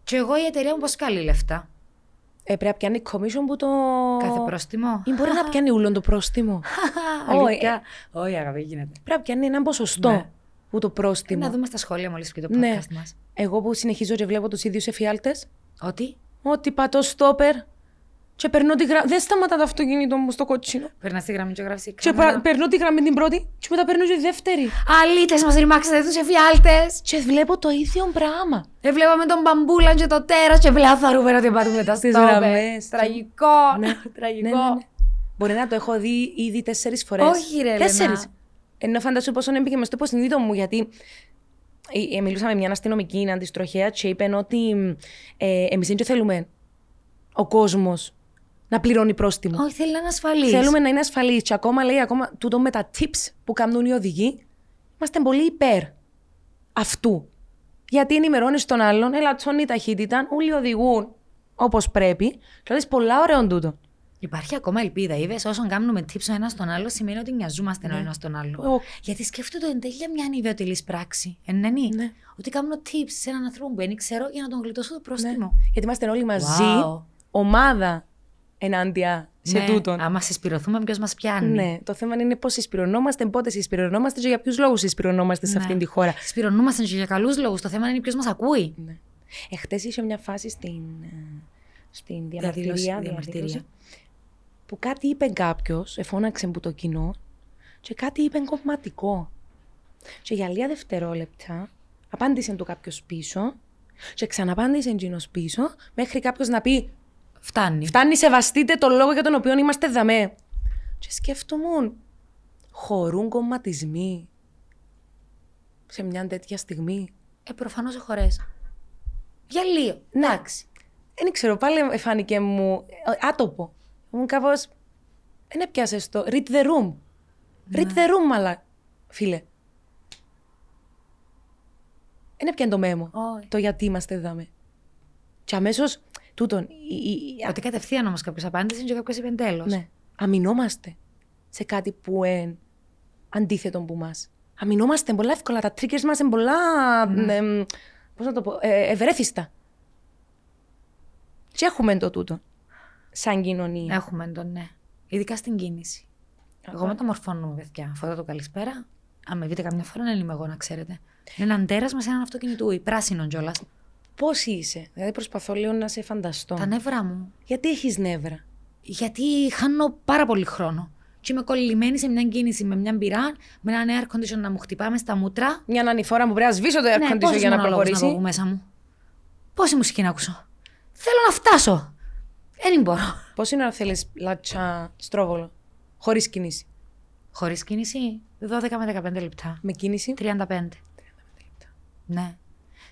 Και εγώ η εταιρεία μου πώς καλεί λεφτά; ε, πρέπει να πιάνει commission που το. Κάθε πρόστιμο. Ή μπορεί να πιάνει ούλον το πρόστιμο. Αλήθεια. Όχι, αγάπη, γίνεται. πρέπει να πιάνει ένα ποσοστό Ναι. Που το πρόστιμο. Να δούμε στα σχόλια μόλις πει το podcast Ναι. μας. Εγώ που συνεχίζω και βλέπω τους ίδιους εφιάλτες, Ότι; Ότι πατώ στόπερ και περνώ τη γραμμή. Δεν σταματά το αυτοκίνητο μου στο κότσινο. περνάς τη γραμμή και γράφεις. Και πα- περνώ τη γραμμή την πρώτη και μετά παίρνω και τη δεύτερη. Αλήτες, μας ρημάξατε τους εφιάλτες. Και βλέπω το ίδιο πράγμα. Δεν βλέπαμε τον μπαμπούλαν και το τέρας και βλέπει θεωρούμε ότι πατούμε μετά Στις στο γραμμές. Τραγικό. Ναι. Τραγικό. Ναι, ναι, ναι. Μπορεί να το έχω δει ήδη τέσσερις φορές. Όχι, ρε, Τέσσερις. Ελένα. Ενώ φαντάσου πόσο έμπηκε με στο υποσυνείδητο μου, γιατί ε, ε, μιλούσα με μια αστυνομική αντιστροχέα και είπε ότι ε, εμεί δεν θέλουμε ο κόσμο να πληρώνει πρόστιμο. Όχι, θέλει να είναι ασφαλή. Θέλουμε να είναι ασφαλή. Και ακόμα λέει, ακόμα τούτο με τα tips που κάνουν οι οδηγοί, είμαστε πολύ υπέρ αυτού. Γιατί ενημερώνει τον άλλον, ελατσώνει η ταχύτητα, όλοι οδηγούν όπω πρέπει. Δηλαδή, πολλά ωραίο τούτο. Υπάρχει ακόμα ελπίδα. Είδες, όσον κάνουμε tips ο ένας στον άλλο, σημαίνει ότι νοιαζόμαστε Ναι. ο ένας τον άλλο. Ο- Γιατί σκέφτομαι εν τέλεια μια ανιδιοτελή πράξη. Εν είναι. Ναι. Ότι κάνω tips σε έναν άνθρωπο που δεν ξέρω για να τον γλιτώσω το πρόστιμο. Γιατί είμαστε όλοι μαζί, Wow. ομάδα ενάντια σε Ναι, τούτον. Άμα συσπηρωθούμε, ποιος μας πιάνει; Ναι, το θέμα είναι πώς συσπηρωνόμαστε, πότε συσπηρωνόμαστε και για ποιους λόγους συσπηρωνόμαστε σε Ναι. αυτήν τη χώρα. Συσπηρωνούμαστε και για καλούς λόγους. Το θέμα είναι ποιος μας ακούει. Ναι. Εχθές είχε μια φάση στην, ε, στην Διαδήλωση, διαμαρτυρία, διαμαρτυρία. Διαδήλωση, που κάτι είπε κάποιος, εφώναξε που το κοινό, και κάτι είπε κομματικό. Και για λίγα δευτερόλεπτα απάντησε του κάποιος πίσω, και ξαναπάντησε εκείνος πίσω, μέχρι κάποιος να πει Φτάνει. Φτάνει, σεβαστείτε το λόγο για τον οποίο είμαστε δαμέ. Και σκέφτομαι, χωρούν κομματισμοί σε μια τέτοια στιγμή. Ε, προφανώς χωρέ. Για λίγο. Ναι. Εντάξει. Δεν ξέρω, πάλι φάνηκε μου ε, άτοπο. Μου κάπως. Δεν έπιασε το. Read the room. Read the room, αλλά φίλε. Δεν έπιανε το μέμο. Όχι. Το γιατί είμαστε δαμέ. Και αμέσως τούτον. η- η- η- Ότι κατευθείαν όμως κάποιο απάντησες και κάποιο είπε τέλο. Ναι. Αμυνόμαστε σε κάτι που είναι αντίθετο που μας. Αμυνόμαστε πολλά εύκολα. Τα triggers μας είναι πολλά. Ναι. Πώς να το πω. Ε, ευρέθιστα. Και έχουμε το τούτο. Σαν κοινωνία. Έχουμε τον ναι. Ειδικά στην κίνηση. Εγώ μεταμορφώνομαι, παιδιά. Φοράω το καλησπέρα. Αν με δείτε καμιά φορά, δεν είμαι εγώ, να ξέρετε. Είναι έναν τέρασμα σε έναν αυτοκινητούι. Πράσινο κιόλας. Πώς είσαι; Δηλαδή προσπαθώ λίγο να σε φανταστώ. Τα νευρά μου. Γιατί έχεις νεύρα; Γιατί χάνω πάρα πολύ χρόνο. Και είμαι κολλημένη σε μια κίνηση με μια μπυρά, με έναν air condition να μου χτυπάμε στα μούτρα. Μια ανηφόρα που πρέπει να σβήσω το air Ναι, condition πόσους για να μονολόγους προχωρήσει. Να πω μέσα μου; Πόση μουσική να ακούσω. Θέλω να φτάσω. Δεν μπορώ. Πόση ώρα θέλεις λάτσα στρόβολο. Χωρίς κίνηση; Χωρίς κίνηση, 12 με 15 λεπτά. Με κίνηση; 35. Ναι.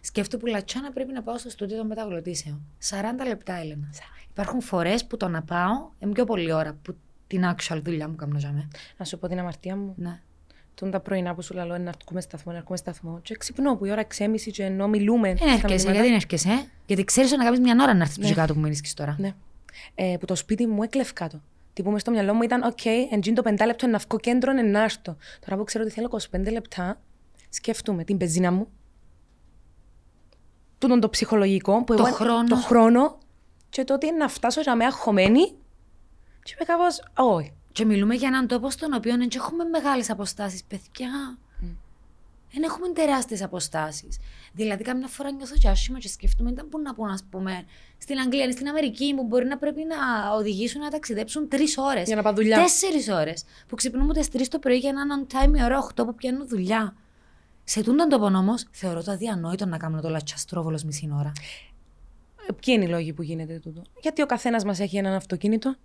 Σκέφτομαι που λατσάνα πρέπει να πάω στο στούντιο των μεταγλωτήσεων. 40 λεπτά, Έλενα. Υπάρχουν φορές που το να πάω είναι πιο πολλή ώρα που την actual δουλειά μου κάνω για μέ. Να σου πω την αμαρτία μου. Ναι. Τούν τα πρωινά που σου λέω να έρχομαι σταθμό, να έρχομαι σταθμό. Και ξυπνώ που η ώρα 6.30 και ενώ μιλούμε. Δεν έρχεσαι, στα γιατί δεν έρχεσαι. Γιατί ξέρεις ότι να κάνεις μια ώρα να έρθεις Ναι. κάτω που μείνεις τώρα. Ναι. Ε, που το σπίτι μου έκλεφκα το. Τι που μες στο μυαλό μου ήταν, οκ, εντζήν το πεντάλεπτο να βγω κέντρο να έρθω. Τώρα που ξέρω ότι θέλω 25 λεπτά, σκέφτομαι την πεζίνα μου, τούτον το ψυχολογικό, που Το εγώ- χρόνο. το χρόνο και το ότι είναι να φτάσω για μένα χωμένη και είμαι κάπως, όχι. Και μιλούμε για έναν τόπο στον οποίο δεν έχουμε μεγάλες αποστάσεις, παιδιά. Δεν έχουμε τεράστιες αποστάσεις. Δηλαδή, καμιά φορά νιώθω και άσχημα και σκέφτομαι ήταν που να πω, α πούμε, στην Αγγλία ή στην Αμερική που μπορεί να πρέπει να οδηγήσουν να ταξιδέψουν τρεις ώρες. Για να πάω δουλειά. Τέσσερις ώρες. Που ξυπνούμε τις τρεις το πρωί για να είναι on time η ώρα 8 που πιάνουν δουλειά. Σε τούντον τόπον όμως, θεωρώ το αδιανόητο να κάνω το λατσαστρόβολος μισή ώρα. Ε, Ποιοι είναι οι λόγοι που γίνεται τούτο; Γιατί ο καθένας μας έχει έναν αυτοκίνητο;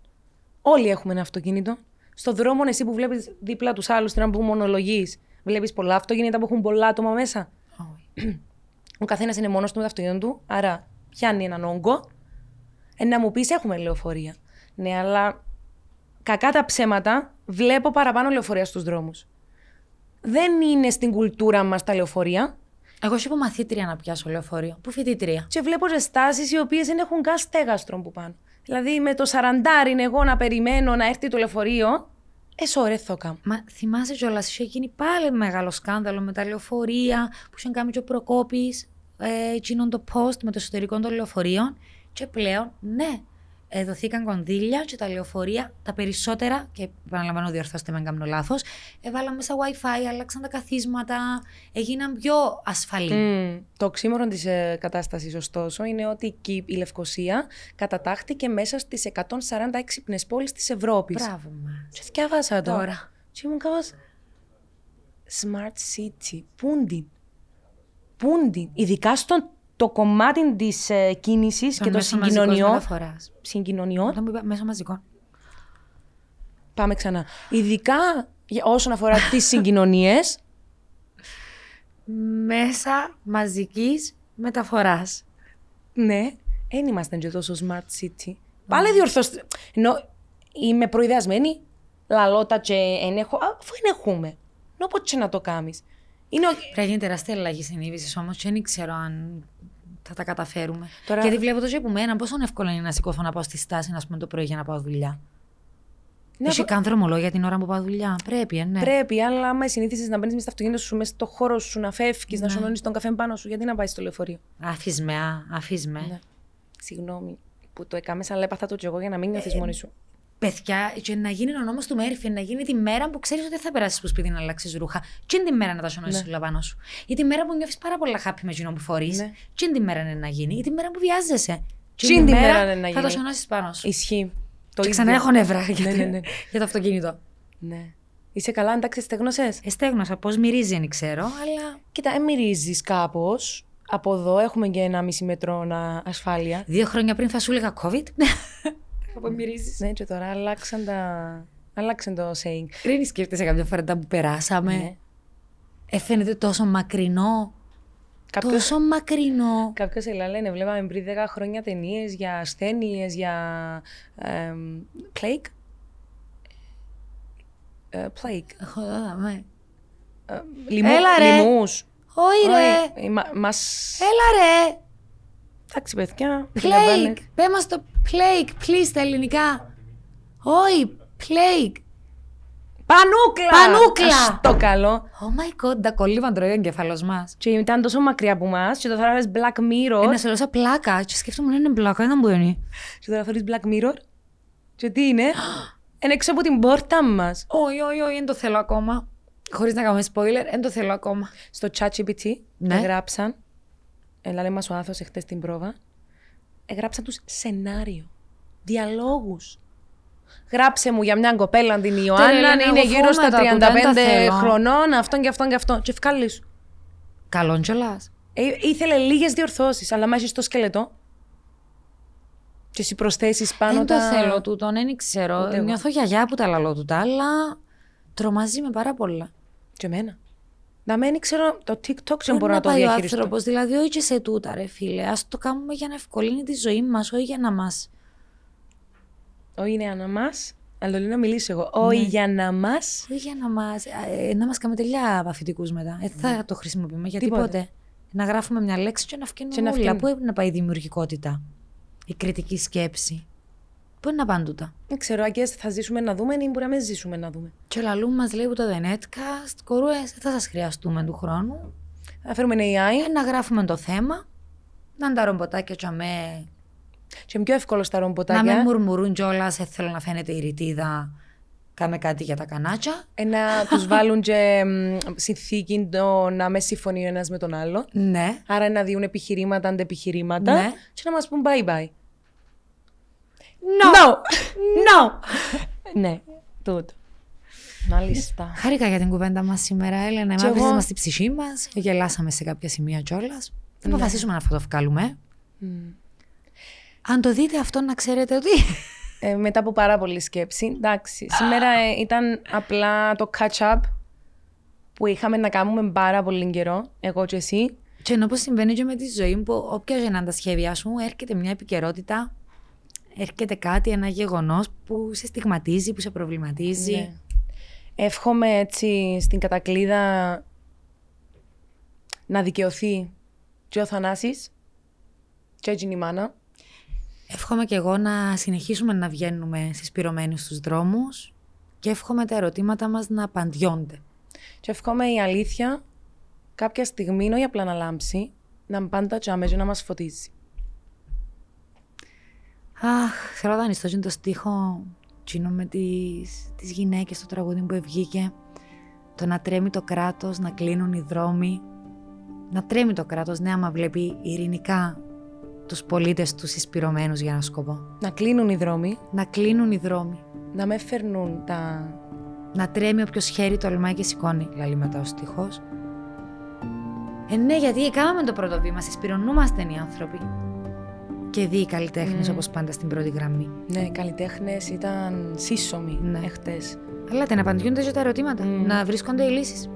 Όλοι έχουμε ένα αυτοκίνητο. Στο δρόμο, εσύ που βλέπεις δίπλα τους άλλους την ώρα που μονολογεί, βλέπεις πολλά αυτοκίνητα που έχουν πολλά άτομα μέσα. Όχι. Ο καθένας είναι μόνος του με το αυτοκίνητο του, άρα πιάνει έναν όγκο. Ε, να μου πεις, έχουμε λεωφορεία. Ναι, αλλά κακά τα ψέματα, βλέπω παραπάνω λεωφορεία στους δρόμους. Δεν είναι στην κουλτούρα μας τα λεωφορεία. Εγώ σου είπα μαθήτρια να πιάσω λεωφορείο. Πού φοιτήτρια. Και βλέπω ζεστάσεις οι οποίες δεν έχουν καν στέγαστρο που πάνω. Δηλαδή με το σαραντάρι είναι εγώ να περιμένω να έρθει το λεωφορείο. Ε, σωρέ θα κάνω. Μα θυμάσαι κιόλας, είχε γίνει πάλι μεγάλο σκάνδαλο με τα λεωφορεία που είχαν κάνει και ο Προκόπης, ε, εκείνον το post με το εσωτερικό των λεωφορείων. Και πλέον, ναι, ε, δοθήκαν κονδύλια και τα λεωφορεία, τα περισσότερα, και επαναλαμβάνω διορθώστε με αν κάνω λάθος, έβαλαν μέσα WiFi, άλλαξαν τα καθίσματα, έγιναν πιο ασφαλή. Mm. Το οξύμορο της ε, κατάστασης, ωστόσο, είναι ότι εκεί η Λευκοσία κατατάχθηκε μέσα στις 140 έξυπνες πόλεις της Ευρώπης. Μπράβο μας. Και διάβασα το. Τώρα. Και ήμουν κάπως. Smart City. Πούντιν. Πούντιν. Ειδικά στο το κομμάτι της ε, κίνησης και των μέσο μαζικής συγκοινωνιών. μεταφοράς. Συγκοινωνιών. Όταν μου είπα μέσω μαζικών. Πάμε ξανά. Ειδικά για- όσον αφορά τις συγκοινωνίες. Μέσα μαζικής μεταφοράς. ναι, δεν είμαστε και τόσο smart city. Πάλι διορθώστε. Ενώ είμαι προειδεασμένη, λαλότα και εν έχω, αφού δεν έχουμε. Νο πότε και να το κάνεις. Είναι ο... Πρέπει να γίνει τεράστια αλλαγή συνείδησης όμως και δεν ξέρω αν θα τα καταφέρουμε. Τώρα- Γιατί βλέπω το και από μένα πόσο εύκολο είναι να σηκωθώ να πάω στη στάση να πούμε, το πρωί για να πάω δουλειά. Ναι, Έχει απο- καν δρομολόγια την ώρα που πάω δουλειά. Πρέπει, ε, ναι. Πρέπει, αλλά άμα συνήθιζε να μπαίνεις μες στο αυτοκίνητο σου, μέσα στο χώρο σου, να φεύγεις, Ναι. να σου ενώνει τον καφέ πάνω σου, γιατί να πάει στο λεωφορείο; Αφήσ με, α, αφήσ με. Ναι. Συγγνώμη που το έκαμες, αλλά έπαθα το κι εγώ για να μην νιώθεις Ε, μόνη σου. Παιδιά, και να γίνει ο νόμος του Μέρφυ, να γίνει τη μέρα που ξέρεις ότι δεν θα περάσεις στο σπίτι να αλλάξεις ρούχα. Και είναι τη μέρα να τα σωνώσεις Ναι. όλα πάνω σου. Ή τη μέρα που νιώθεις πάρα πολλά χάπη με εκείνο που φορείς. Ναι. Και είναι τη μέρα είναι να γίνει. Ή τη μέρα που βιάζεσαι. Τι είναι τη μέρα είναι να Θα το γίνει. σωνώσεις πάνω σου. Ισχύει. Το Και ίδιο. ξανά έχω νεύρα για, Ναι, το- ναι, ναι. για το αυτοκίνητο. Ναι. Είσαι καλά, εντάξει, στεγνωσέ. Εστέγνωσα πώς μυρίζει, δεν ξέρω, αλλά. Κοίτα, ε, μυρίζεις κάπως. Από εδώ έχουμε και ένα μισή μέτρο να- ασφάλεια. Δύο χρόνια πριν θα σου έλεγα COVID. Από μυρίζει. Ναι, και τώρα αλλάξαν τα. Άλλαξαν το saying. Δεν σκέφτεσαι κάποια φορά τα που περάσαμε. Ναι. Ε, φαίνεται τόσο μακρινό. Κάποιος, Τόσο μακρινό. κάποιος ελά λένε, βλέπαμε πριν 10 χρόνια ταινίες για ασθένειες, για. εμ, plague. Ε, plague. Έχω δω, με. Ε, λοιμού, Έλα, ρε. λοιμούς. Όχι, ρε. Όχι, ε, μα- μας... Έλα, ρε. Εντάξει, παιδιά. Plague. καταλαβαίνετε. Πέ μας το plague, please, στα ελληνικά. Όχι, plague. Πανούκλα! Πανούκλα! Ας το καλό. Oh my god, τα κολλήβαν τρώει ο εγκέφαλος μας. Και ήταν τόσο μακριά από μας και το θα λες Black Mirror. Ένα σε λόσα πλάκα και σκέφτομαι να είναι πλάκα, δεν μου είναι. Και τώρα θέλεις Black Mirror. Και τι είναι; Είναι έξω από την πόρτα μας. Όχι, όχι, όχι, δεν το θέλω ακόμα. Χωρίς να κάνουμε spoiler, δεν το θέλω ακόμα. Στο ChatGPT Ναι. εγγράψαν. Έλα λέμε μας ο Άθος εχθές την πρόβα. Εγγράψαν τους σενάριο. Διαλόγους. Γράψε μου για μια κοπέλα την Ιωάννα, Έλενα, είναι εγώ γύρω στα φοβούμαι τα του, δεν τα 35 θέλω. χρονών, αυτόν και αυτόν και αυτόν. Και ευκάλει σου. Καλόν κιόλας. Ε, ήθελε λίγες διορθώσεις, αλλά μέσα στο σκελετό. Και εσύ προσθέσεις πάνω Δεν τα... το θέλω τούτο, δεν ξέρω. Ούτε εγώ. Νιώθω γιαγιά που τα λαλώ τούτα, αλλά τρομάζει με πάρα πολλά. Και εμένα. Να μην ξέρω το TikTok δεν Πού μπορώ να το πάει ο διαχειριστώ. άνθρωπος, δηλαδή όχι και σε τούτα ρε φίλε. Ας το κάνουμε για να ευκολύνει τη ζωή μας, όχι για να μας... Όχι είναι για να μας, αλλά το λέω να μιλήσω εγώ. Όχι Ναι. για να μας. Όχι για να μας, ε, να μας κάνουμε τελειά παθητικούς μετά. Ε, θα το χρησιμοποιούμε για Ναι. Τίποτε. τίποτε. Να γράφουμε μια λέξη και να Και να φτιάχνουμε όλα. φκαίνουν. Πού είναι να πάει η δημιουργικότητα, η κριτική σκέψη; Πού είναι να πάνε τούτα. Δεν ξέρω, αγγές θα ζήσουμε να δούμε ή μπορεί να μην ζήσουμε να δούμε. Και ο λαλού μας λέει που το The Netcast, κορούες, δεν θα σας χρειαστούμε του χρόνου. Θα φέρουμε AI Ε, να γράφουμε το θέμα, να είναι τα ρομποτάκια τσαμέ, και είναι πιο εύκολο στα να ρομποτάκια. με μουρμουρούν κιόλας, ε, θέλω να φαίνεται η ρητίδα, κάμε κάτι για τα κανάτσια. Ε, να τους βάλουν και μ, συνθήκη το να μες συμφωνεί ο ένας με τον άλλο. Ναι. Άρα να διούν επιχειρήματα αντεπιχειρήματα Ναι. και να μας πούν bye bye. No! No! ναι, τούτο. Μάλιστα. Χάρηκα για την κουβέντα μας σήμερα, Έλενα. Κι Μαύρησε εγώ. μας τη ψυχή μας. Γελάσαμε σε κάποια σημεία κιόλας. Θα αποφασίσουμε να αυτό το βγάλουμε. Αν το δείτε αυτό, να ξέρετε ότι. Ε, μετά από πάρα πολλή σκέψη. Εντάξει, σήμερα ε, ήταν απλά το catch-up που είχαμε να κάνουμε πάρα πολύ καιρό, εγώ και εσύ. και ενώ όπως συμβαίνει και με τη ζωή που όποια και να τα σχέδια σου, έρχεται μια επικαιρότητα, έρχεται κάτι, ένα γεγονός που σε στιγματίζει, που σε προβληματίζει. Ναι. Εύχομαι έτσι στην κατακλίδα να δικαιωθεί και ο Θανάσης και έτσι η μάνα. Εύχομαι και εγώ να συνεχίσουμε να βγαίνουμε συσπηρωμένοι στους δρόμους και εύχομαι τα ερωτήματα μας να απαντιόνται. Και εύχομαι η αλήθεια κάποια στιγμή, όχι απλά να λάμψει, να είναι πάντα τζάμε και να μας φωτίζει. Αχ, θέλω να δανειστώ το στίχο τσίνο με τις, τις γυναίκες στο τραγούδι που βγήκε. Το να τρέμει το κράτος, να κλείνουν οι δρόμοι. Να τρέμει το κράτος, ναι, άμα βλέπει ειρηνικά τους πολίτες τους εισπυρωμένους για ένα σκοπό. Να κλείνουν οι δρόμοι, Να κλείνουν οι δρόμοι. να με φέρνουν τα... Να τρέμει όποιος χέρι τολμάει και σηκώνει, λέει μετά ο στίχος. Ε, ναι, γιατί κάναμε το πρώτο βήμα, συσπηρωνούμαστε οι άνθρωποι. Και δει οι καλλιτέχνες Μμμ. όπως πάντα στην πρώτη γραμμή. Ναι, οι καλλιτέχνες ήταν σύσσωμοι Ναι. εχθές. Αλλά να απαντιούνται και τα ερωτήματα, Μμ. να βρίσκονται οι λύσεις.